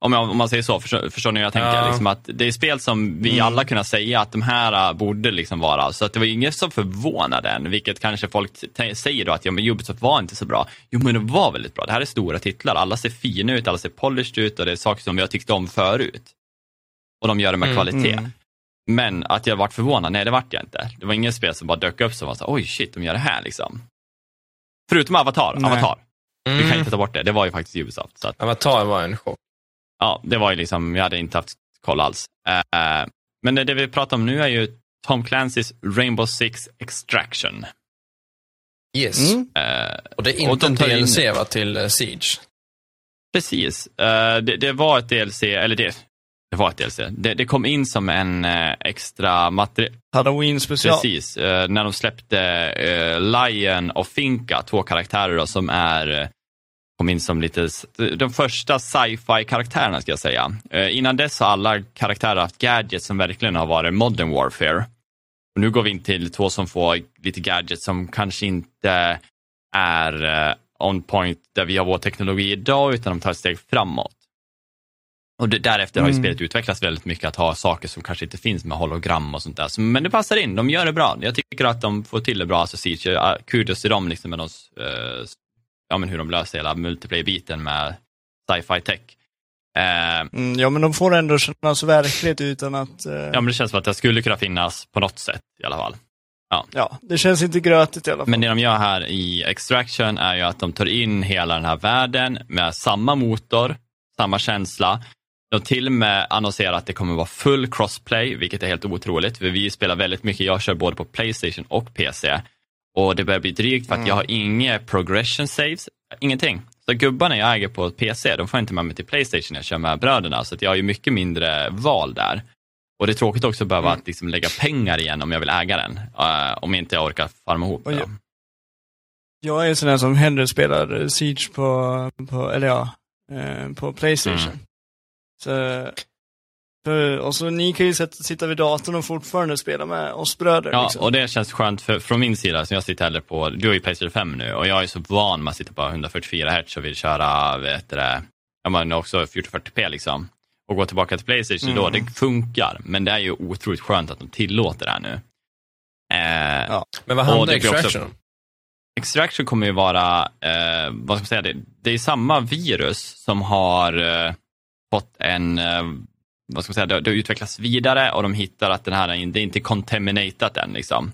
Om, jag, om man säger så, förstår, förstår ni hur jag tänker? Ja. Liksom att det är spel som vi Mm. alla kunnat säga att de här äh, borde liksom vara. Så att det var ingen som förvånade en, vilket kanske folk säger då att ja, men Ubisoft var inte så bra. Jo, men det var väldigt bra. Det här är stora titlar. Alla ser fina ut, alla ser polished ut och det är saker som vi har tyckt om förut. Och de gör det med Mm, kvalitet. mm. Men att jag varit förvånad, nej det vart jag inte. Det var ingen spel som bara dök upp som var så oj shit, de gör det här liksom. Förutom Avatar, Nej. Avatar. Vi kan Mm. inte ta bort det, det var ju faktiskt Ubisoft. Så att, Avatar var en chock. Ja, det var ju liksom, jag hade inte haft koll alls. Eh, men det, det vi pratar om nu är ju Tom Clancy's Rainbow Six Extraction. Yes. Mm. Eh, Och det är Och inte de en tar in- DLC va, till eh, Siege? precis, Eh, det, det var ett DLC, eller det, det var ett DLC. Det, det kom in som en extra material. Halloween special. Precis, när de släppte Lion och Finka, två karaktärer då, som är kom in som lite, de första sci-fi karaktärerna ska jag säga. Eh, innan dess har alla karaktärer haft gadgets som verkligen har varit modern warfare. Och nu går vi in till två som får lite gadgets som kanske inte är eh, on point där vi har vår teknologi idag, utan de tar ett steg framåt. Och det, därefter har ju Mm. spelet utvecklats väldigt mycket att ha saker som kanske inte finns med hologram och sånt där. Så, men det passar in, de gör det bra. Jag tycker att de får till det bra, alltså Siege. Ja, Kudos till dem liksom med de, ja, men hur de löser hela multiplayer-biten med sci-fi tech. Eh, Mm, ja, men de får ändå kännas verkligt utan att... eh, ja, men det känns som att det skulle kunna finnas på något sätt i alla fall. ja, det känns inte grötigt i alla fall. Men det de gör här i Extraction är ju att de tar in hela den här världen med samma motor, samma känsla. De till och med annonserar att det kommer vara full crossplay, vilket är helt otroligt. För vi spelar väldigt mycket, jag kör både på Playstation och PC. Och det börjar bli drygt för att jag har inga progression saves, ingenting. Så gubbarna jag äger på PC, de får inte med mig till Playstation när jag kör med bröderna. Så jag har ju mycket mindre val där. Och det är tråkigt också att behöva Mm. att liksom lägga pengar igen om jag vill äga den. eh, om inte jag orkar farma ihop det. jag- är en sån där som hellre spelar eh, Siege på, på eller ja, eh, på Playstation. Mm. Så, och så ni kan ju sätta, sitta vid datorn och fortfarande spela med oss bröder. Ja, liksom. och det känns skönt för, från min sida, som jag sitter hellre på, du har ju Playstation 5 nu och jag är så van med att sitta på 144 Hz och vill köra, vet du det, ja men också 1440p liksom. Och gå tillbaka till Playstation då, Mm. det funkar, men det är ju otroligt skönt att de tillåter det här nu. Eh, Ja. Men vad handlar Extraction om? Extraction kommer ju vara, eh, vad ska man säga, det, det är samma virus som har eh, fått en, eh, vad ska man säga, det, det har utvecklats vidare och de hittar att den här, är det är inte contaminatat än liksom.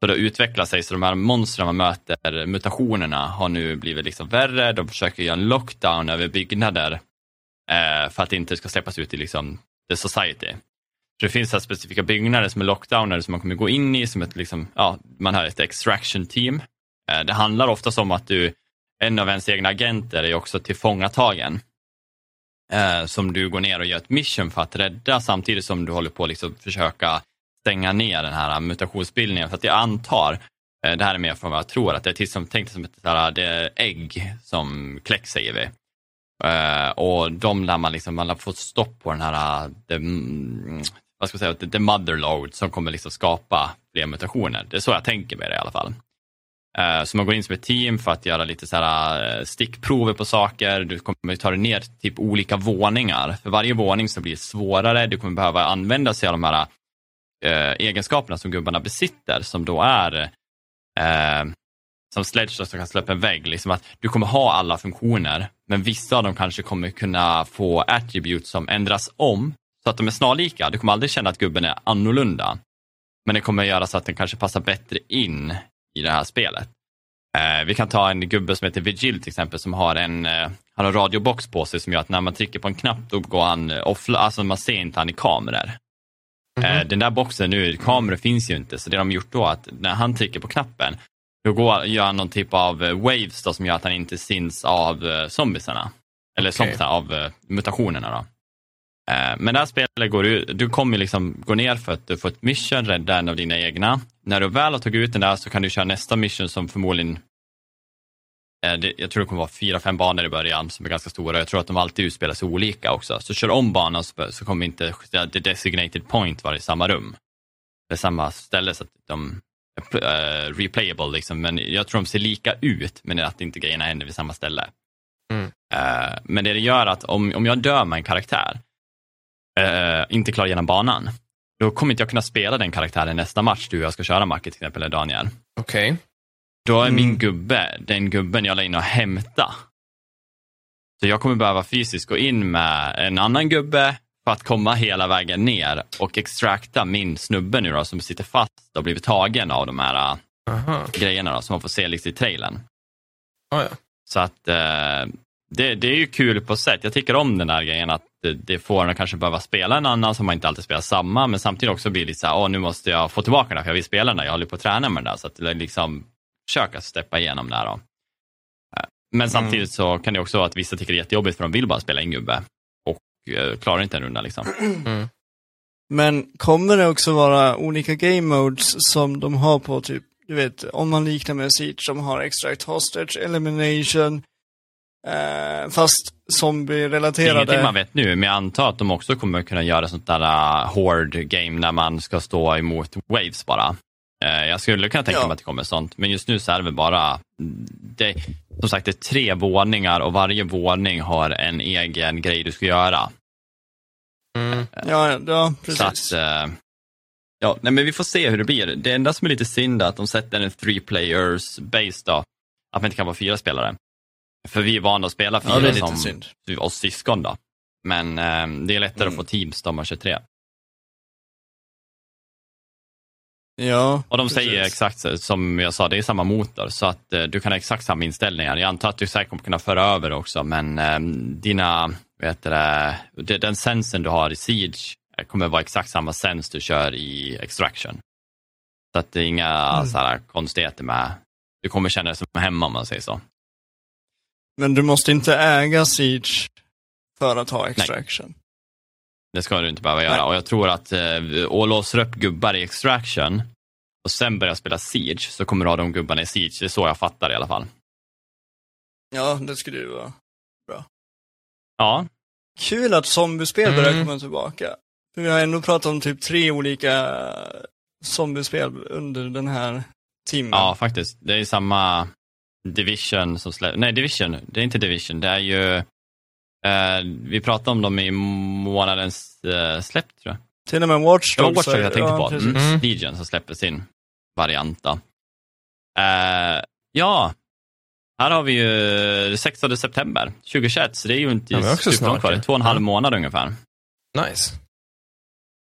Så det utvecklar sig, så de här monstren man möter, mutationerna, har nu blivit liksom värre. De försöker göra en lockdown över byggnader eh, för att det inte ska släppas ut i liksom the society. Så det finns här specifika byggnader som är lockdownade som man kommer gå in i, som ett, liksom, ja, man har ett extraction team. Eh, det handlar oftast om att du, en av ens egna agenter är också tillfångatagen. Eh, som du går ner och gör ett mission för att rädda samtidigt som du håller på att liksom försöka stänga ner den här eh, mutationsbildningen. För att jag antar, eh, det här är mer från vad jag tror, att det är till som, tänkt som ett där, det ägg som kläck säger vi. Eh, och de där man, liksom, man har fått stopp på den här, eh, mm, vad ska jag säga, the, the motherload som kommer liksom skapa fler mutationer. Det är så jag tänker med det i alla fall. Eh, så man går in som ett team för att göra lite så här eh, stickprover på saker. Du kommer ta dig ner till typ olika våningar. För varje våning så blir det svårare. Du kommer behöva använda sig av de här eh, egenskaperna som gubbarna besitter som då är eh, som Sledge som kan slå upp en vägg. Liksom att du kommer ha alla funktioner men vissa av dem kanske kommer kunna få attributes som ändras om så att de är snarlika. Du kommer aldrig känna att gubben är annorlunda. Men det kommer göra så att den kanske passar bättre in i det här spelet. Eh, vi kan ta en gubbe som heter Vigil till exempel som har en eh, han har radiobox på sig som gör att när man trycker på en knapp då går han eh, off, alltså man ser inte han i kameror. Eh, den där boxen nu, kameror finns ju inte så det de gjort då att när han trycker på knappen då går, gör han någon typ av waves då, som gör att han inte syns av zombiesarna. Eller Okej. zombiesarna, av mutationerna då. Men det här spelet går du, du kommer liksom gå ner för att du får ett mission, rädda en av dina egna. När du väl har tagit ut den där så kan du köra nästa mission som förmodligen eh, jag tror det kommer vara fyra, fem banor i början som är ganska stora. Jag tror att de alltid utspelar sig olika också. Så kör om banan så, kommer inte the designated point vara i samma rum. Det är samma ställe så att de är uh, replayable liksom. Men jag tror de ser lika ut men att inte grejerna händer vid samma ställe. Mm. Eh, men det det gör att om, om jag dör med en karaktär, eh, inte klarar igenom banan, då kommer inte jag kunna spela den karaktären nästa match du och jag ska köra Macke till exempel, eller Daniel. Okej. Då är min Mm. gubbe den gubben jag la in och hämta. Så jag kommer behöva fysiskt gå in med en annan gubbe för att komma hela vägen ner och extrakta min snubbe nu då som sitter fast och blivit tagen av de här äh, Aha. grejerna då, som man får se lite i trailern. Ah, ja. Så att eh, det, det är ju kul på sätt. Jag tycker om den där grejen att det, det får en att kanske behöva spela en annan som man inte alltid spelar samma, men samtidigt också blir lite så här, åh nu måste jag få tillbaka den här, för jag vill spela den där, jag håller på att träna med den där, så att det liksom försöka steppa igenom det här då. Eh, Men samtidigt så kan det också vara att vissa tycker det är jättejobbigt för de vill bara spela en gubbe och eh, klarar inte en runda liksom. Mm. Men kommer det också vara olika game modes som de har på typ, du vet, om man liknar med Siege som har extract hostage, elimination, eh, fast zombie-relaterade. Ingenting man vet nu, men jag antar att de också kommer kunna göra sånt där uh, horde game när man ska stå emot waves bara. Eh, jag skulle kunna tänka Ja. mig att det kommer sånt, men just nu så är det väl bara, det, som sagt det är tre våningar och varje våning har en egen grej du ska göra. Mm. Ja, ja, ja, Så precis. att, eh, ja, nej, men vi får se hur det blir. Det enda som är lite synd är att de sätter en three players base då, att man inte kan vara fyra spelare. För vi är vana att spela fyra ja, som synd. oss syskon då. Men eh, det är lättare Mm. att få teams de har 23. Ja, Och de precis. säger exakt som jag sa, det är samma motor så att eh, du kan ha exakt samma inställningar. Jag antar att du säkert kommer kunna föra över också men eh, dina, vet du, den sensen du har i Siege eh, kommer vara exakt samma sens du kör i Extraction. Så att det är inga Mm. så här, konstigheter med, du kommer känna dig som hemma om man säger så. Men du måste inte äga Siege för att ha extraction. Det ska du inte behöva göra. Nej. Och jag tror att eh, och låser upp gubbar i Extraction och sen börja spela Siege så kommer du ha de gubbarna i Siege. Det är så jag fattar det i alla fall. Ja, det skulle ju vara. Ja, Kul att zombiespel börjar Mm. komma tillbaka. För vi har ändå pratat om typ tre olika zombiespel under den här timmen. Ja, faktiskt. Det är samma Division som släpps. Nej, Division. Det är inte Division. Det är ju... Eh, vi pratade om dem i månadens eh, släpp, tror jag. Till och med Watch Det var Dogs. Watch Dogs jag tänkte ja, på. precis. Mm. Mm. Legion som släpper sin variant. Då. Eh, ja, här har vi ju 16 september 2021, så det är ju inte Ja, superlångt kvar. Det är ja. två och en halv månad ungefär. Nice.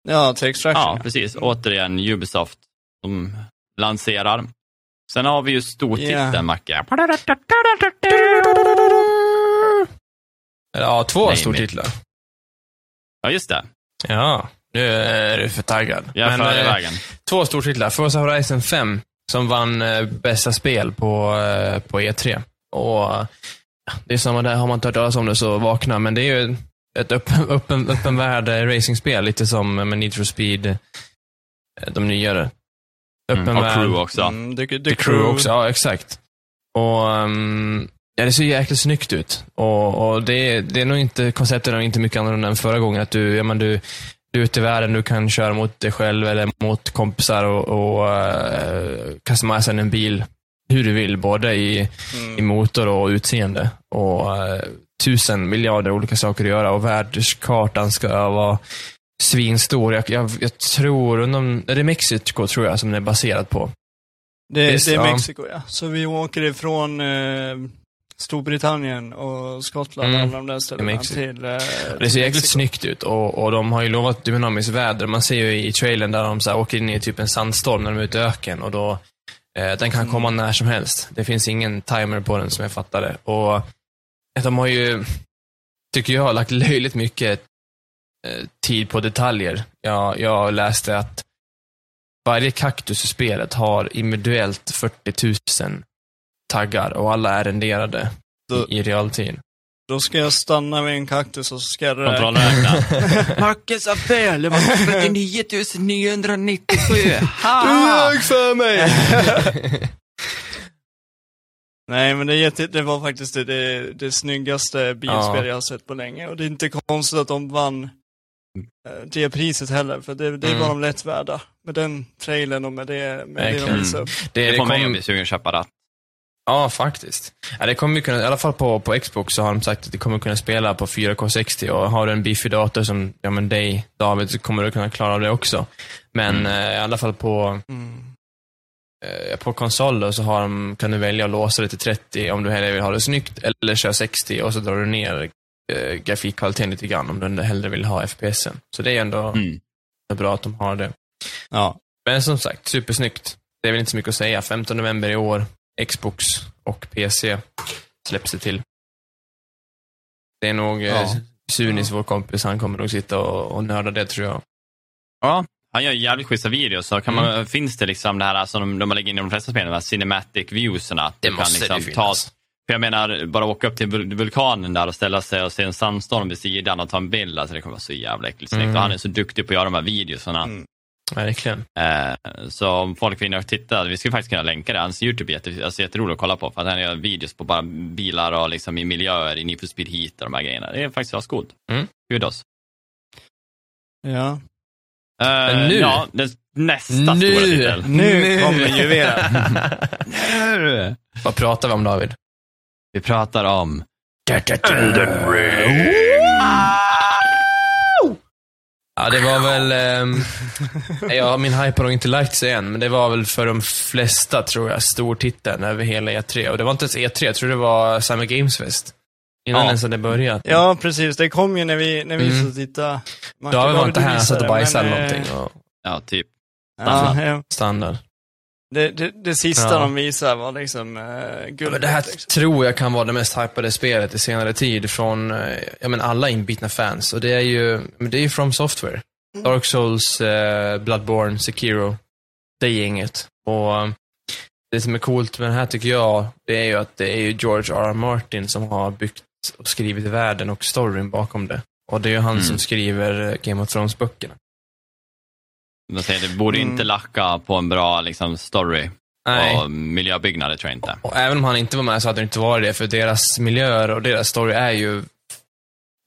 Ja, till extraction. Ja, precis. Återigen Ubisoft som lanserar. Sen har vi ju stortiteln, Ja. Macke. Ja, två Nej, stortitlar. Ja, just det. Ja, nu är du för taggad. Jag är före eh, vägen. två stortitlar. Forza Horizon 5, som vann eh, bästa spel på, eh, på E3. Och eh, det är samma där, har man inte hört talas om det så vakna, men det är ju ett öppen, öppen, öppen värld eh, racingspel, lite som med Need for Speed, eh, de nyare. Öppen Mm, och. Crew också. Mm, the, the, The Crew också, ja exakt. Och ehm, ja, det ser jäkligt snyggt ut. Och, och det, det är nog inte, konceptet är nog inte mycket annorlunda än förra gången. Att du, ja, men du, du är ute i världen, du kan köra mot dig själv eller mot kompisar och, och uh, customisa en bil hur du vill, både i, i Mm. motor och utseende. Och eh, tusen miljarder olika saker att göra och världskartan ska vara svinstor. Jag, jag, jag tror, undom, är det Mexiko tror jag som den är baserad på. Det, Visst, det är. Mexiko, ja. Så vi åker ifrån eh, Storbritannien och Skottland Mm. alla de där ställena till eh, Det ser jäkligt snyggt ut och, och de har ju lovat dynamiskt väder. Man ser ju i trailern där de så här åker in i typ en sandstorm när de är ute i öken och då, eh, den kan komma när som helst. Det finns ingen timer på den som jag fattar det. Och de har ju, tycker jag, lagt löjligt mycket tid på detaljer. Jag, jag läste att varje kaktus i spelet har individuellt 40 000 taggar och alla är renderade Då- i, i realtid. Då ska jag stanna vid en kaktus och så ska jag räkna. Kontrollräkna. Marcus Appel, det var 39 997. Du för mig! Nej, men det, är jätte, det var faktiskt det, det, det snyggaste bilspel Ja. jag har sett på länge. Och det är inte konstigt att de vann eh, det priset heller, för det, det Mm. var de lätt värda. Med den trailern och med det, med det de visade upp. Det, Det det får mig att kom, bli sugen att köpa ratt. Ja, faktiskt. Ja, det kommer kunna, I alla fall på, på Xbox så har de sagt att det kommer kunna spela på 4K60 och har du en beefy dator som ja, men dig, David, så kommer du kunna klara av det också. Men Mm. eh, i alla fall på, Mm. eh, på konsol då, så har de, kan du välja att låsa det till 30 om du hellre vill ha det snyggt, eller köra 60 och så drar du ner eh, grafikkvaliteten lite grann om du hellre vill ha FPSen. Så det är ändå Mm. bra att de har det. Ja. Men som sagt, supersnyggt. Det är väl inte så mycket att säga. 15 november i år, Xbox och PC släpps det till. Det är nog Ja. eh, Sunis, vår kompis, han kommer nog sitta och, och nörda det tror jag. Ja, han gör jävligt schyssta videos. Så kan man, Finns det liksom det här som de, de lägger in i de flesta spelen, de här cinematic viewsen? Att du kan liksom ta, för jag menar, bara åka upp till vul- vulkanen där och ställa sig och se en sandstorm vid sidan och ta en bild. Alltså det kommer vara så jävla äckligt. Mm. Och han är så duktig på att göra de här videosarna. Mm. Verkligen. Eh, så om folk vill in och titta, vi skulle faktiskt kunna länka det. Hans YouTube är jätte, alltså jätteroligt att kolla på. För att han gör videos på bara bilar och liksom i miljöer, i Need for Speed Heat och de här grejerna. Det är faktiskt ascoolt. Mm. Kudos. Ja. Eh, nu- Ja, den nästa Nu- stora titel. Nu kommer juvelen. Nu! Vad pratar vi om David? Vi pratar om Ja, det var väl... ehm, ja, min hype har nog inte lagt sig än, men det var väl för de flesta, tror jag, stortiteln över hela E3. Och det var inte ens E3, jag tror det var Summer Games Fest. Innan Ja. ens hade börjat. Ja, precis. Det kom ju när vi, när vi Mm. så tittade. Man David var inte här, han satt och bajsade eller eh, någonting. Och Ja, typ. Ja, ja. standard. Det, det, det sista Ja. de visade var liksom uh, guld. Men det här liksom. tror jag kan vara det mest hypade spelet i senare tid från eh, ja, men alla inbitna fans. Och det är ju men det är ju From Software. Dark Souls, eh, Bloodborne, Sekiro. Det är inget. Och eh, det som är coolt med den här tycker jag, det är ju att det är ju George R. R. Martin som har byggt och skrivit världen och storyn bakom det. Och det är ju han Mm. som skriver eh, Game of Thrones-böckerna. De säger, det borde Mm. inte lacka på en bra liksom, story Nej. och miljöbyggnader tror jag inte. Och även om han inte var med så hade det inte varit det, för deras miljöer och deras story är ju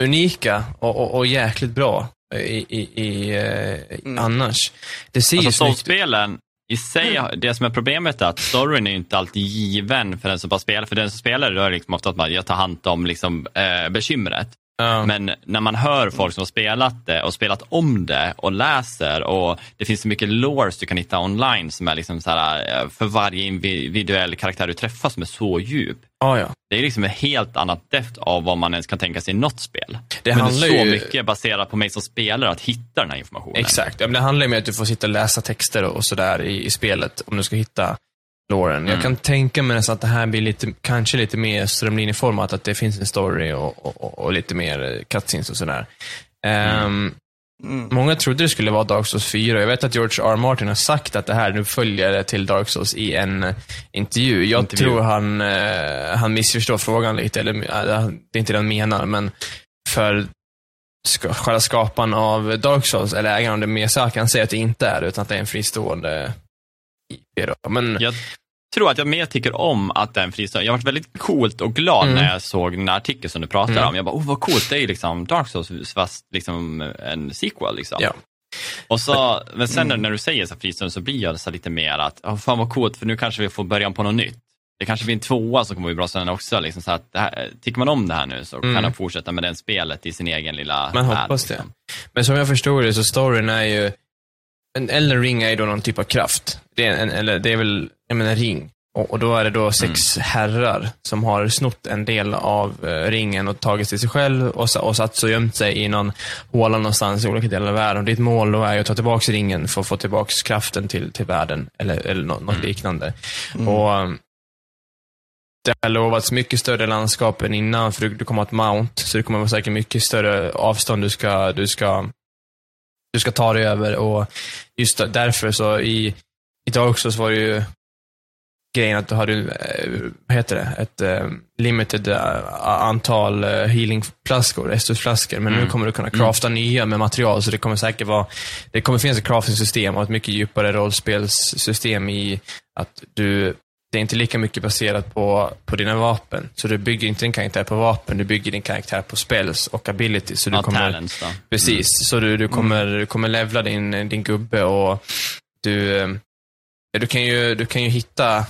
unika och, och, och jäkligt bra i, i, i, eh, Mm. annars. Det ser ju Alltså ut. Soulspelen i sig, det som är problemet är att storyn är ju inte alltid given för den som bara spelar. För den som spelar då är det liksom ofta att man jag tar hand om liksom, eh, bekymret. Ja. Men när man hör folk som har spelat det och spelat om det och läser och det finns så mycket lores du kan hitta online som är liksom så här, eh, för varje individuell karaktär du träffar som är så djup. ja, ja. Det är liksom ett helt annat depth av vad man ens kan tänka sig i något spel. Det Men det är så ju... mycket baserat på mig som spelare att hitta den här informationen. Exakt. Ja, det handlar ju om att du får sitta och läsa texter och, och sådär i, i spelet om du ska hitta Lauren. Jag Mm. kan tänka mig nästan att det här blir lite, kanske lite mer strömlinjeformat, att det finns en story och, och, och, lite mer eh, cutscenes och sådär. Mm. Många trodde det skulle vara Dark Souls 4. Jag vet att George R. R. Martin har sagt att det här nu följer till Dark Souls i en eh, intervju. Jag Intervju. tror han, eh, han missförstår frågan lite, eller det är inte det han menar, men för ska, själva skaparen av Dark Souls, eller ägaren av det Miyazaki, han säger att det inte är det, utan att det är en fristående IP. Då. Men Jag tror att jag mer tycker om att det är en fristående. Jag varit väldigt coolt och glad Mm. när jag såg den artikeln som du pratar Mm. om. Jag bara, oh vad coolt, det är ju liksom Dark Souls fast liksom en sequel. Liksom. Ja. Och så, men sen när du säger så fristående så blir jag så lite mer att, oh, fan vad coolt för nu kanske vi får början på något nytt. Det kanske blir en tvåa som kommer bli bra sen också. Liksom, så att här, tycker man om det här nu så Mm. kan man fortsätta med det spelet i sin egen lilla Man värld, hoppas det. liksom. Men som jag förstår det så storyn är ju, en Elden ring är ju då någon typ av kraft. Det är, en, eller det är väl, jag menar ring. Och, och då är det då sex herrar som har snott en del av eh, ringen och tagit till sig själv och, och satt och gömt sig i någon håla någonstans i olika delar av världen. Och ditt mål då är ju att ta tillbaka ringen för att få tillbaka kraften till, till världen. Eller, eller nå- något Mm. liknande. Mm. Och um, det har lovats mycket större landskap än innan, för du, kommer att mount, så det kommer vara säkert mycket större avstånd du ska, du ska, du ska ta dig över. Och just därför så i, i Dark Souls var det ju grejen att du hade, eh, vad heter det, ett eh, limited eh, antal healingflaskor, Estus-flaskor, men nu Mm. kommer du kunna crafta nya med material, så det kommer säkert vara, det kommer finnas ett crafting-system och ett mycket djupare rollspelssystem i att du, det är inte lika mycket baserat på, på dina vapen. Så du bygger inte din karaktär på vapen, du bygger din karaktär på spells och abilities. Så du Ja, kommer, talents då. Precis, så du, du, kommer, du kommer levla din, din gubbe och du, eh, ja, du, kan ju, du kan ju hitta,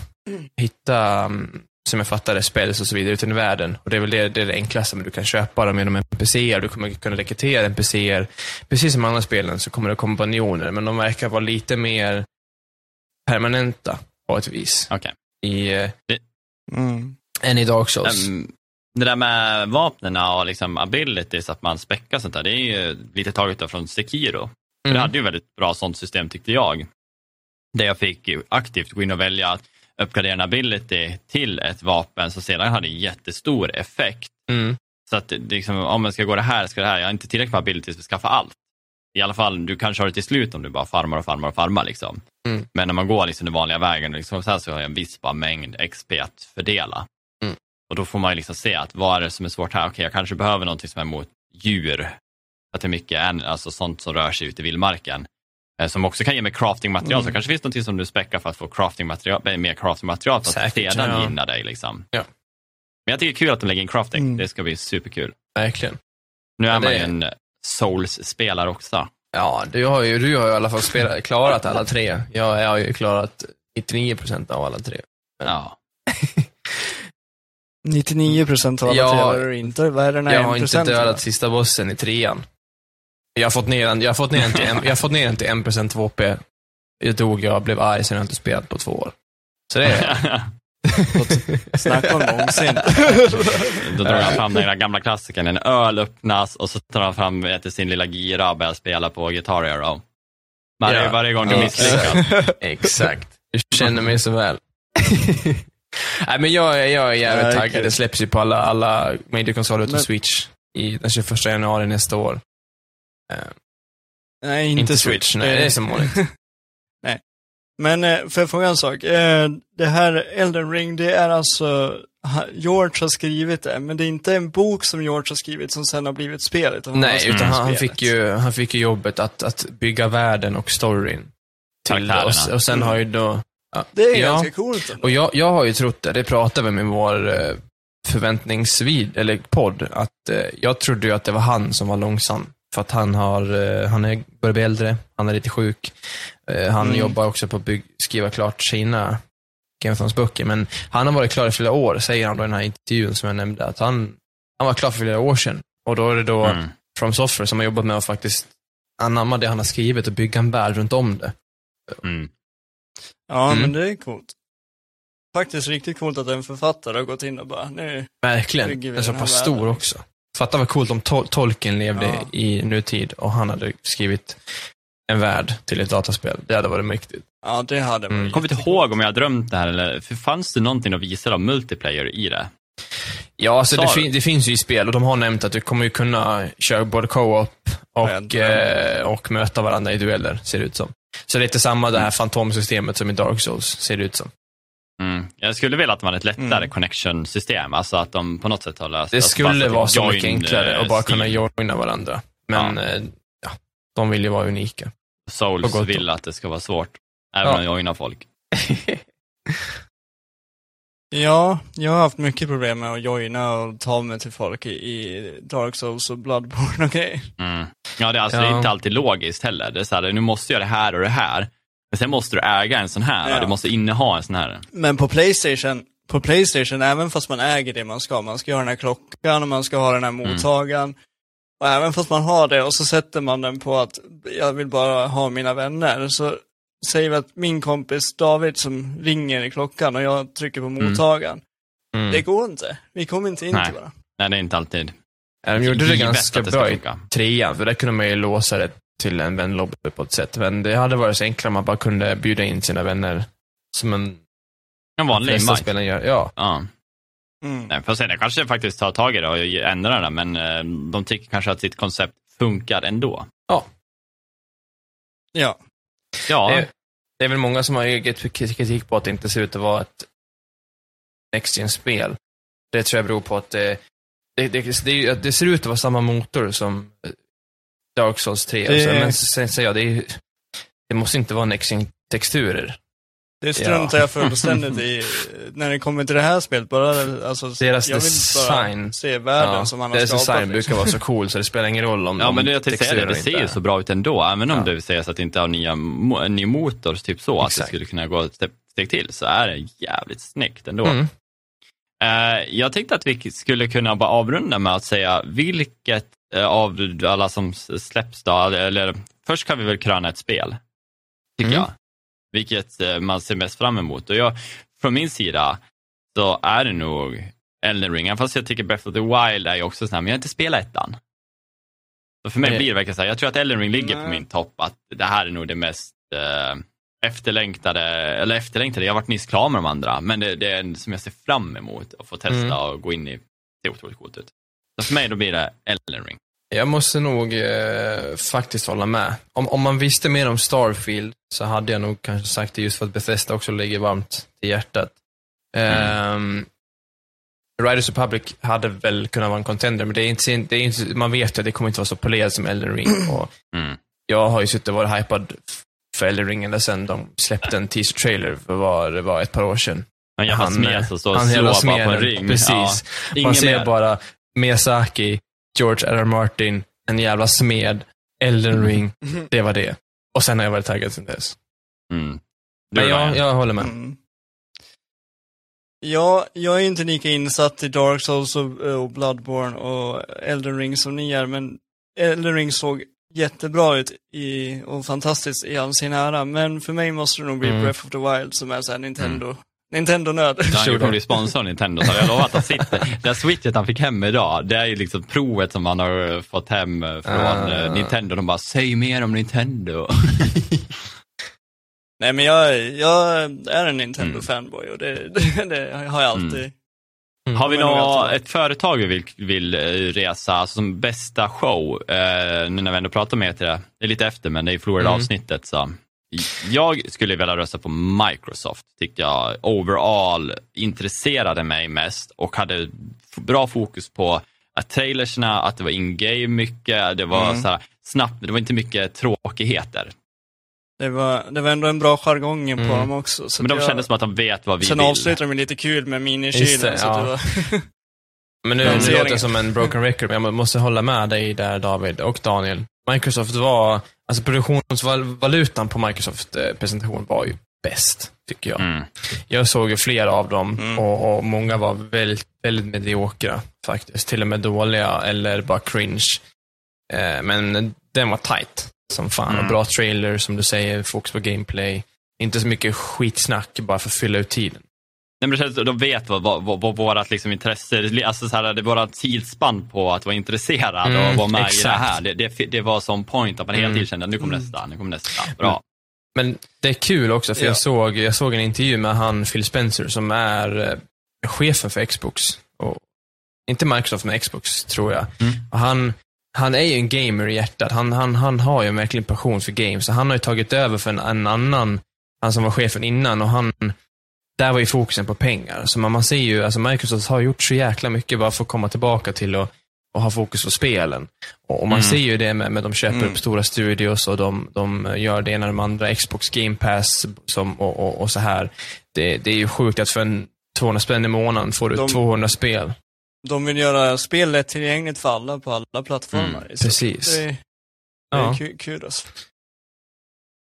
hitta mm, som jag fattar det, spells och så vidare utan i världen. Och det är väl det, det, är det enklaste, men du kan köpa dem genom NPCer, du kommer kunna rekrytera NPCer. Precis som andra spelen så kommer det kompanjoner, men de verkar vara lite mer permanenta på ett vis. Okej. I, eh, Mm. än i Dark Souls. Ehm, det där med vapnen och liksom abilities, att man späckar sånt där, det är ju lite taget från Sekiro. För Mm. Det hade ju väldigt bra sånt system tyckte jag. Där jag fick aktivt gå in och välja att uppgradera en ability till ett vapen som sedan hade jättestor effekt. Mm. Så att liksom, om man ska gå det här, ska det här. Jag har inte tillräckligt med abilities för att skaffa allt. I alla fall, du kanske har det till slut om du bara farmar och farmar och farmar. Liksom. Mm. Men när man går liksom den vanliga vägen, liksom, så, här så har jag en viss mängd XP att fördela. Mm. Och då får man liksom se att vad är det som är svårt här? Okej, jag kanske behöver någonting som är mot djur. Att det är mycket alltså sånt som rör sig ute i vildmarken. Eh, Som också kan ge mig craftingmaterial. Så Mm. kanske finns någonting som du späckar för att få craftingmaterial, eh, mer craftingmaterial för att Säkert, sedan ja. gynna dig. Liksom. Ja. Men jag tycker det är kul att de lägger in crafting. Mm. Det ska bli superkul. Verkligen. Nu är Ja, man ju en Souls-spelare också. Ja, du har ju, du har ju i alla fall spelat, klarat alla tre. Jag, jag har ju klarat 99% av alla tre. Ja. 99 procent av alla Ja. trevare och inte. Vad är den här Jag har 1%? inte dödat sista bossen i trean. Jag har fått ner den, jag har fått ner den till, en, jag har fått ner den till 1% 2P. Jag dog, jag blev arg, sen har jag inte spelat på två år. Så det är Snacka om någonsin. Då drar han fram den där gamla klassikern. En öl öppnas och så tar han fram du, sin lilla gira och börjar spela på Guitar Hero. Varje, Ja. varje gång du misslyckas. Exakt. Du känner mig så väl. Nej, men jag, jag är jävligt Ja, taggad. Det släpps ju på alla, alla mediekonsoler utom Men- Switch i den 21 januari nästa år. Nej, inte, Inte Switch. Switch, nej, det är som vanligt. nej. Men eh, får jag fråga en sak? Eh, Det här Elden Ring, det är alltså George har skrivit det, men det är inte en bok som George har skrivit som sen har blivit spelet. Nej, utan han, han, spelet. fick ju, han fick ju jobbet att, att bygga världen och storyn. Till, det. och, och sen har ju då... Ja, Det är ja, ganska coolt. ändå. Och jag, jag har ju trott det, det pratade vi med vår eh, förväntningsvid, eller podd, att jag trodde ju att det var han som var långsam. För att han har, han är, börjar bli äldre, han är lite sjuk. Eh, han Mm. jobbar också på att skriva klart sina Game of Thrones-böcker. Men han har varit klar i flera år, säger han då i den här intervjun som jag nämnde. Att han, han var klar för flera år sedan. Och då är det då Mm. From Software som har jobbat med att faktiskt anamma det han har skrivit och bygga en värld runt om det. Mm. Ja, Mm. men det är coolt. Faktiskt riktigt coolt att en författare har gått in och bara, nu, Verkligen. Bygger vi Den är så pass stor också. Fatta vad coolt om Tol Tolkien levde Ja. i nutid och han hade skrivit en värld till ett dataspel. Det hade varit mäktigt. ja det hade varit Mm. Kommer inte ihåg om jag har drömt det här eller för fanns det någonting att visa av multiplayer i det? Ja, alltså det, fin det finns ju i spel och de har nämnt att du kommer ju kunna köra både co-op Ja, och, jag eh, och möta varandra i dueller, ser det ut som. Så det är inte samma det här fantomsystemet som i Dark Souls, ser det ut som. Mm. Jag skulle vilja att man hade ett lättare Mm. connection-system, alltså att de på något sätt har löst Det bara skulle vara så mycket enklare eh, att bara kunna Steam. joina varandra. Men eh, ja, de vill ju vara unika. Souls vill att det ska vara svårt, även Ja. att joina folk. Ja, jag har haft mycket problem med att joina och ta mig till folk i, i Dark Souls och Bloodborne och grejer. Mm. Ja, det är, alltså, Ja. det är inte alltid logiskt heller. Det är så här, nu måste jag göra det här och det här. Men sen måste du äga en sån här, Ja. du måste inneha en sån här. Men på Playstation, på Playstation, även fast man äger det man ska, man ska ha den här klockan och man ska ha den här mottagaren. Och även fast man har det och så sätter man den på att jag vill bara ha mina vänner, så säger vi att min kompis David som ringer i klockan och jag trycker på mottagaren. Mm. Det går inte. Vi kommer inte in Nej. till varandra. Nej, det är inte alltid Ja, de gjorde det ganska det bra i trean, för där kunde man ju låsa det till en vänlobby på ett sätt. Men det hade varit så enklare om man bara kunde bjuda in sina vänner. Som en En vanlig gör. Ja. Ja. Mm. Nej, får se, jag kanske faktiskt tar tag i det och ändrar det, men eh, de tycker kanske att sitt koncept funkar ändå. Ja. Ja, Det, det är väl många som har gett kritik på att det inte ser ut att vara ett Next Gen-spel. Det tror jag beror på att det, det, det, det, det ser ut att vara samma motor som Dark Souls 3. Det- Så, men sen säger jag, det, måste inte vara Next Gen-texturer. Det struntar jag fullständigt i när det kommer till det här spelet. Bara, alltså, Deras jag vill design. bara se världen Ja, som han har deras skapat. design liksom. brukar vara så cool så det spelar ingen roll om Ja, men det, jag tänkte säga det, det ser ju så bra ut ändå. Även om Ja. du säger så att det inte har nya, ny motor, typ så, att det Exakt. skulle kunna gå ett steg, till, så är det jävligt snyggt ändå. Mm. Eh, jag tänkte att vi skulle kunna bara avrunda med att säga vilket eh, av alla som släpps då, eller först kan vi väl kröna ett spel, tycker Mm. jag. Vilket eh, man ser mest fram emot. Och jag, från min sida så är det nog Elden Ring, fast jag tycker Breath of the Wild är ju också sån här, men jag har inte spelat ettan. Så för mig Nej. blir det verkligen så här, jag tror att Elden Ring ligger på Nej. min topp, att det här är nog det mest eh, efterlängtade, eller efterlängtade, jag har varit nyss klar med de andra, men det, det är en som jag ser fram emot att få testa Mm. och gå in i. Det är otroligt coolt ut. Så för mig då blir det Elden Ring. Jag måste nog eh, faktiskt hålla med. Om, om man visste mer om Starfield så hade jag nog kanske sagt det just för att Bethesda också ligger varmt i hjärtat. Mm. Riders Republic hade väl kunnat vara en contender, men det är inte, det är inte, man vet ju att det kommer inte vara så polerat som Elden Ring. Och Mm. jag har ju suttit och varit hypad för Elden Ring ända sedan de släppte en teaser-trailer för vad det var ett par år sedan. Jävla Han, smed eh, som står och jävla slår bara på en ring. precis. Ja. Man ser mer. bara Miyazaki, George R. R. Martin, en jävla smed, Elden Ring, det var det. Och sen har jag varit taggad sen dess. Mm. Men jag, jag håller med. Mm. Ja, jag är inte lika insatt i Dark Souls och, och Bloodborne och Elden Ring som ni är, men Elden Ring såg jättebra ut i, och fantastiskt i all sin ära, men för mig måste det nog bli Mm. Breath of the Wild som är såhär Nintendo, Nintendo-nöd. Han Sure. kommer bli sponsor av Nintendo, så jag lovar att han. Det här switchet han fick hem idag, det är ju liksom provet som han har eh, fått hem eh, från eh, Nintendo. De bara, säg mer om Nintendo. Nej men jag, jag är en Nintendo-fanboy och det, det, det har jag alltid. Har vi Men nog något, ett företag vi vill, vill resa, alltså som bästa show, eh, nu när vi ändå pratar med till det, det är lite efter men det är Florida Mm. avsnittet så. Jag skulle vilja rösta på Microsoft, tyckte jag overall intresserade mig mest och hade bra fokus på att trailersna, att det var in-game mycket, det var Mm. så här, snabbt, det var inte mycket tråkigheter. Det var, det var ändå en bra jargong på Mm. dem också. Så Men de jag, kändes som att de vet vad vi Sen vill. avslutar de med lite kul med minikylen. det, ja. det Men nu, nu låter jag som en broken record, men jag måste hålla med dig där David och Daniel. Microsoft var, alltså produktionsvalutan på Microsoft eh, presentation var ju bäst, tycker jag. Mm. Jag såg ju flera av dem Mm. och, och många var väldigt, väldigt mediokra faktiskt. Till och med dåliga eller bara cringe. Eh, men den var tight som fan. Mm. Och bra trailer, som du säger, fokus på gameplay. Inte så mycket skitsnack bara för att fylla ut tiden. Nej, men de vet vad, vad, vad, vad vårat liksom intresse, alltså så här, det våra tidsspann på att vara intresserad Mm, och vara med i det exakt. här. Det, det, det var som point att man hela Mm. tiden kände att nu kommer nästa, nu kommer nästa. Bra. Men det är kul också, för Ja. jag, såg, jag såg en intervju med han Phil Spencer som är eh, chefen för Xbox. Och, inte Microsoft, men Xbox, tror jag. Mm. Och han, han är ju en gamer i hjärtat. Han, han, han har ju verkligen passion för games. Så han har ju tagit över för en, en annan, han som var chefen innan. Och han, där var ju fokusen på pengar. Så man, man ser ju, alltså Microsoft har gjort så jäkla mycket bara för att komma tillbaka till och, och ha fokus på spelen. Och, och man Mm. ser ju det med, med de köper Mm. upp stora studios och de, de gör det ena och de andra. Xbox Game Pass som, och, och, och så här. Det, det är ju sjukt att för en 200 spänn i månaden får du De- 200 spel. de vill göra spel lättillgängligt för alla på alla plattformar. Mm, precis. Det, det Ja. är ku- kul alltså.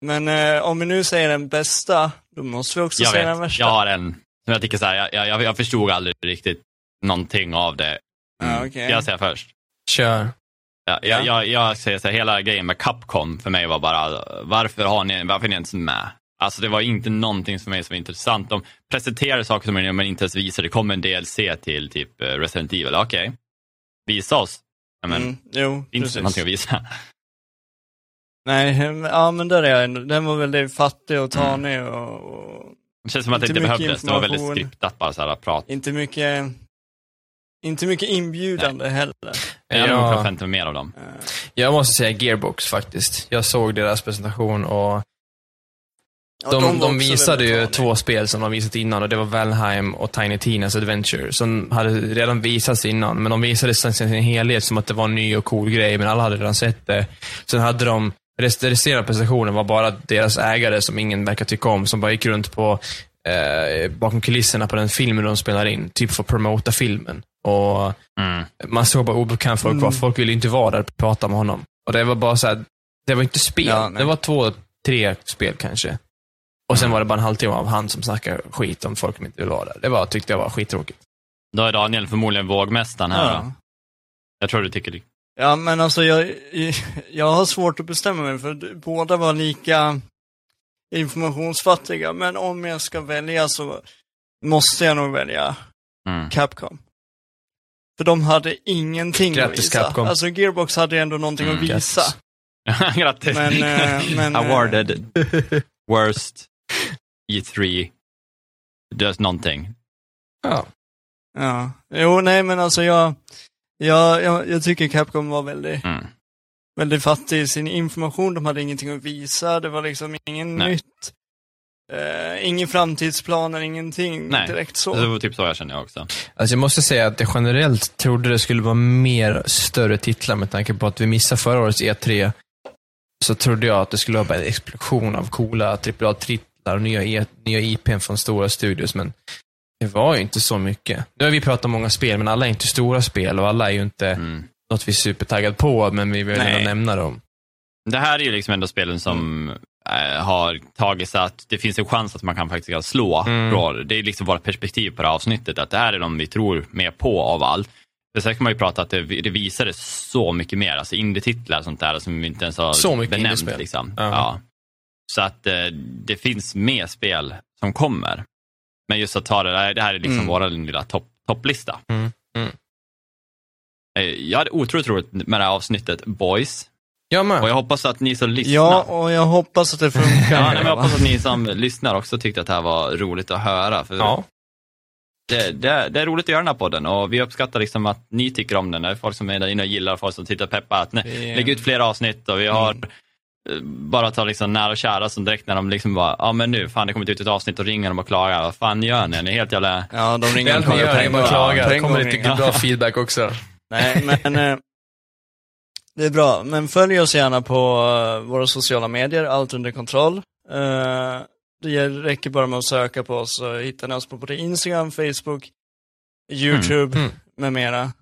Men eh, om vi nu säger den bästa, då måste vi också Jag säga den vet, värsta. jag har en, som jag tycker så här, jag, jag, jag förstod aldrig riktigt någonting av det. Mm. Ja, okej. Jag säger först. Kör. Ja, Ja. jag, jag, jag säger så här, hela grejen med Capcom för mig var bara, varför har ni, varför är ni ens med? Alltså det var inte någonting för mig som var intressant. De presenterade saker som man inte ens visade. Det kom en DLC till typ eh, Resident Evil. Okej, visa oss. Ja, men mm, jo, inte precis. någonting att visa. Nej, men- ja men där är jag. Den var väldigt fattig och Mm. tanig och, och Det känns som att det Inte behövdes. Det var väldigt skriptat bara så här prat. inte mycket, inte mycket inbjudande heller. Jag hade nog kunnat Ja, förvänta mig mer av dem. Jag måste säga Gearbox faktiskt. Jag såg deras presentation och ja, de, var de, också visade ju två spel som de visat innan och det var Valheim och Tiny Tinas Adventure som hade redan visats innan, men de visade sen sin helhet som att det var en ny och cool grej, men alla hade redan sett det. Sen hade de, resterande presentationen var bara deras ägare som ingen verkar tycka om, som bara gick runt på eh, bakom kulisserna på den filmen de spelar in, typ för att promota filmen. Och Mm. man såg bara obekant folk var. Mm. Folk ville inte vara där och prata med honom. Och det var bara så här, det var inte spel. Ja, det var två, tre spel kanske. Och sen Mm. var det bara en halvtimme av han som snackade skit om folk som inte vill vara där. Det var, tyckte jag var skittråkigt. Då är Daniel förmodligen vågmästaren här. Då. Ja. Jag tror du tycker det. Ja, men alltså jag, jag har svårt att bestämma mig för båda var lika informationsfattiga. Men om jag ska välja så måste jag nog välja Mm. Capcom. För de hade ingenting Grattis, att visa. Capcom. Alltså Gearbox hade ändå någonting Mm, att visa. grattis. Men, eh, men, eh, Awarded worst E3 Just någonting. Ja. Ja, jo nej men alltså jag, jag, jag, jag tycker Capcom var väldigt, Mm. väldigt fattig i sin information. De hade ingenting att visa, det var liksom ingen Nej. nytt. Eh, ingen framtidsplaner, ingenting Nej. direkt så. Det var typ så jag känner jag också. Alltså jag måste säga att jag generellt trodde det skulle vara mer större titlar med tanke på att vi missade förra årets E3. Så trodde jag att det skulle vara en explosion av coola AAA-titlar och nya, e, nya IPn från stora studios, men det var ju inte så mycket. Nu har vi pratat om många spel, men alla är inte stora spel och alla är ju inte Mm. något vi är supertaggade på, men vi vill ändå nämna dem. Det här är ju liksom ändå spelen som eh, har tagit sig att det finns en chans att man kan faktiskt kan slå. Mm. Det är liksom vårt perspektiv på det här avsnittet, att det här är de vi tror mer på av allt. För sen kan man ju prata att det, det visade så mycket mer, alltså indie-titlar och sånt där som vi inte ens har Så mycket benämnt. Liksom. Ja. Ja. Så att eh, det finns mer spel som kommer. Men just att ta det det här är liksom Mm. vår lilla topp, topplista. Mm. Mm. Eh, Jag hade otroligt roligt med det här avsnittet, Boys. Jag med. Och jag hoppas att ni som lyssnar Ja, och jag hoppas att det funkar. Ja, nej, jag hoppas att ni som lyssnar också tyckte att det här var roligt att höra. För Ja. det, det, det är roligt att göra den här podden och vi uppskattar liksom att ni tycker om den. Det är folk som är där inne och gillar, folk som tittar och peppar. Att, nej, Lägg ut fler avsnitt och vi har Mm. eh, bara ta liksom nära och kära som direkt när de liksom bara, ja men nu, fan det kommer ut ett avsnitt och ringer de och klagar. Vad fan gör ni? Ni är helt jävla... Ja, de ringer och klagar bara gång. klagar. Det kommer lite bra feedback också. Nej, men eh, det är bra. Men följ oss gärna på eh, våra sociala medier, allt under kontroll. Eh, det räcker bara med att söka på oss så hittar ni oss på både Instagram, Facebook, YouTube Mm. med mera.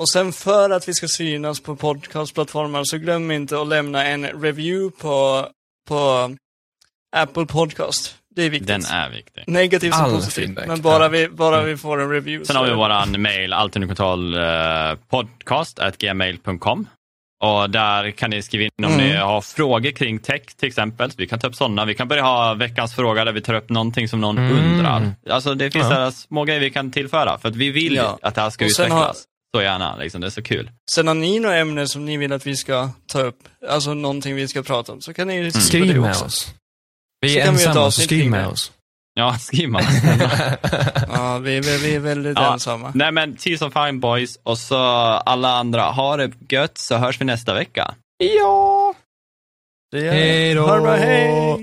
Och sen för att vi ska synas på podcastplattformar så glöm inte att lämna en review på, på Apple Podcast. Det är viktigt. Den är viktig. Negativt som All positivt, feedback, men bara, ja. vi, bara vi får en review. Sen har vi våran mail, kontroll eh, podcast at gmail.com. Och där kan ni skriva in om Mm. ni har frågor kring tech till exempel. Vi kan ta upp sådana. Vi kan börja ha veckans fråga där vi tar upp någonting som någon Mm. undrar. Alltså det finns Ja. små grejer vi kan tillföra för att vi vill Ja. att det här ska Och utvecklas. har- Så gärna, liksom. det är så kul. Sen har ni några ämnen som ni vill att vi ska ta upp, alltså någonting vi ska prata om, så kan ni skriva Mm. Skriv det med också. oss. Vi Så är vi ett ensamma, så skriv med oss. Ja, skriv man. Ja, vi, är- vi är väldigt Ja. ensamma. Nej men, Tears of Fine Boys och så alla andra, ha det gött så hörs vi nästa vecka. Ja! Det gör Hej då! Ha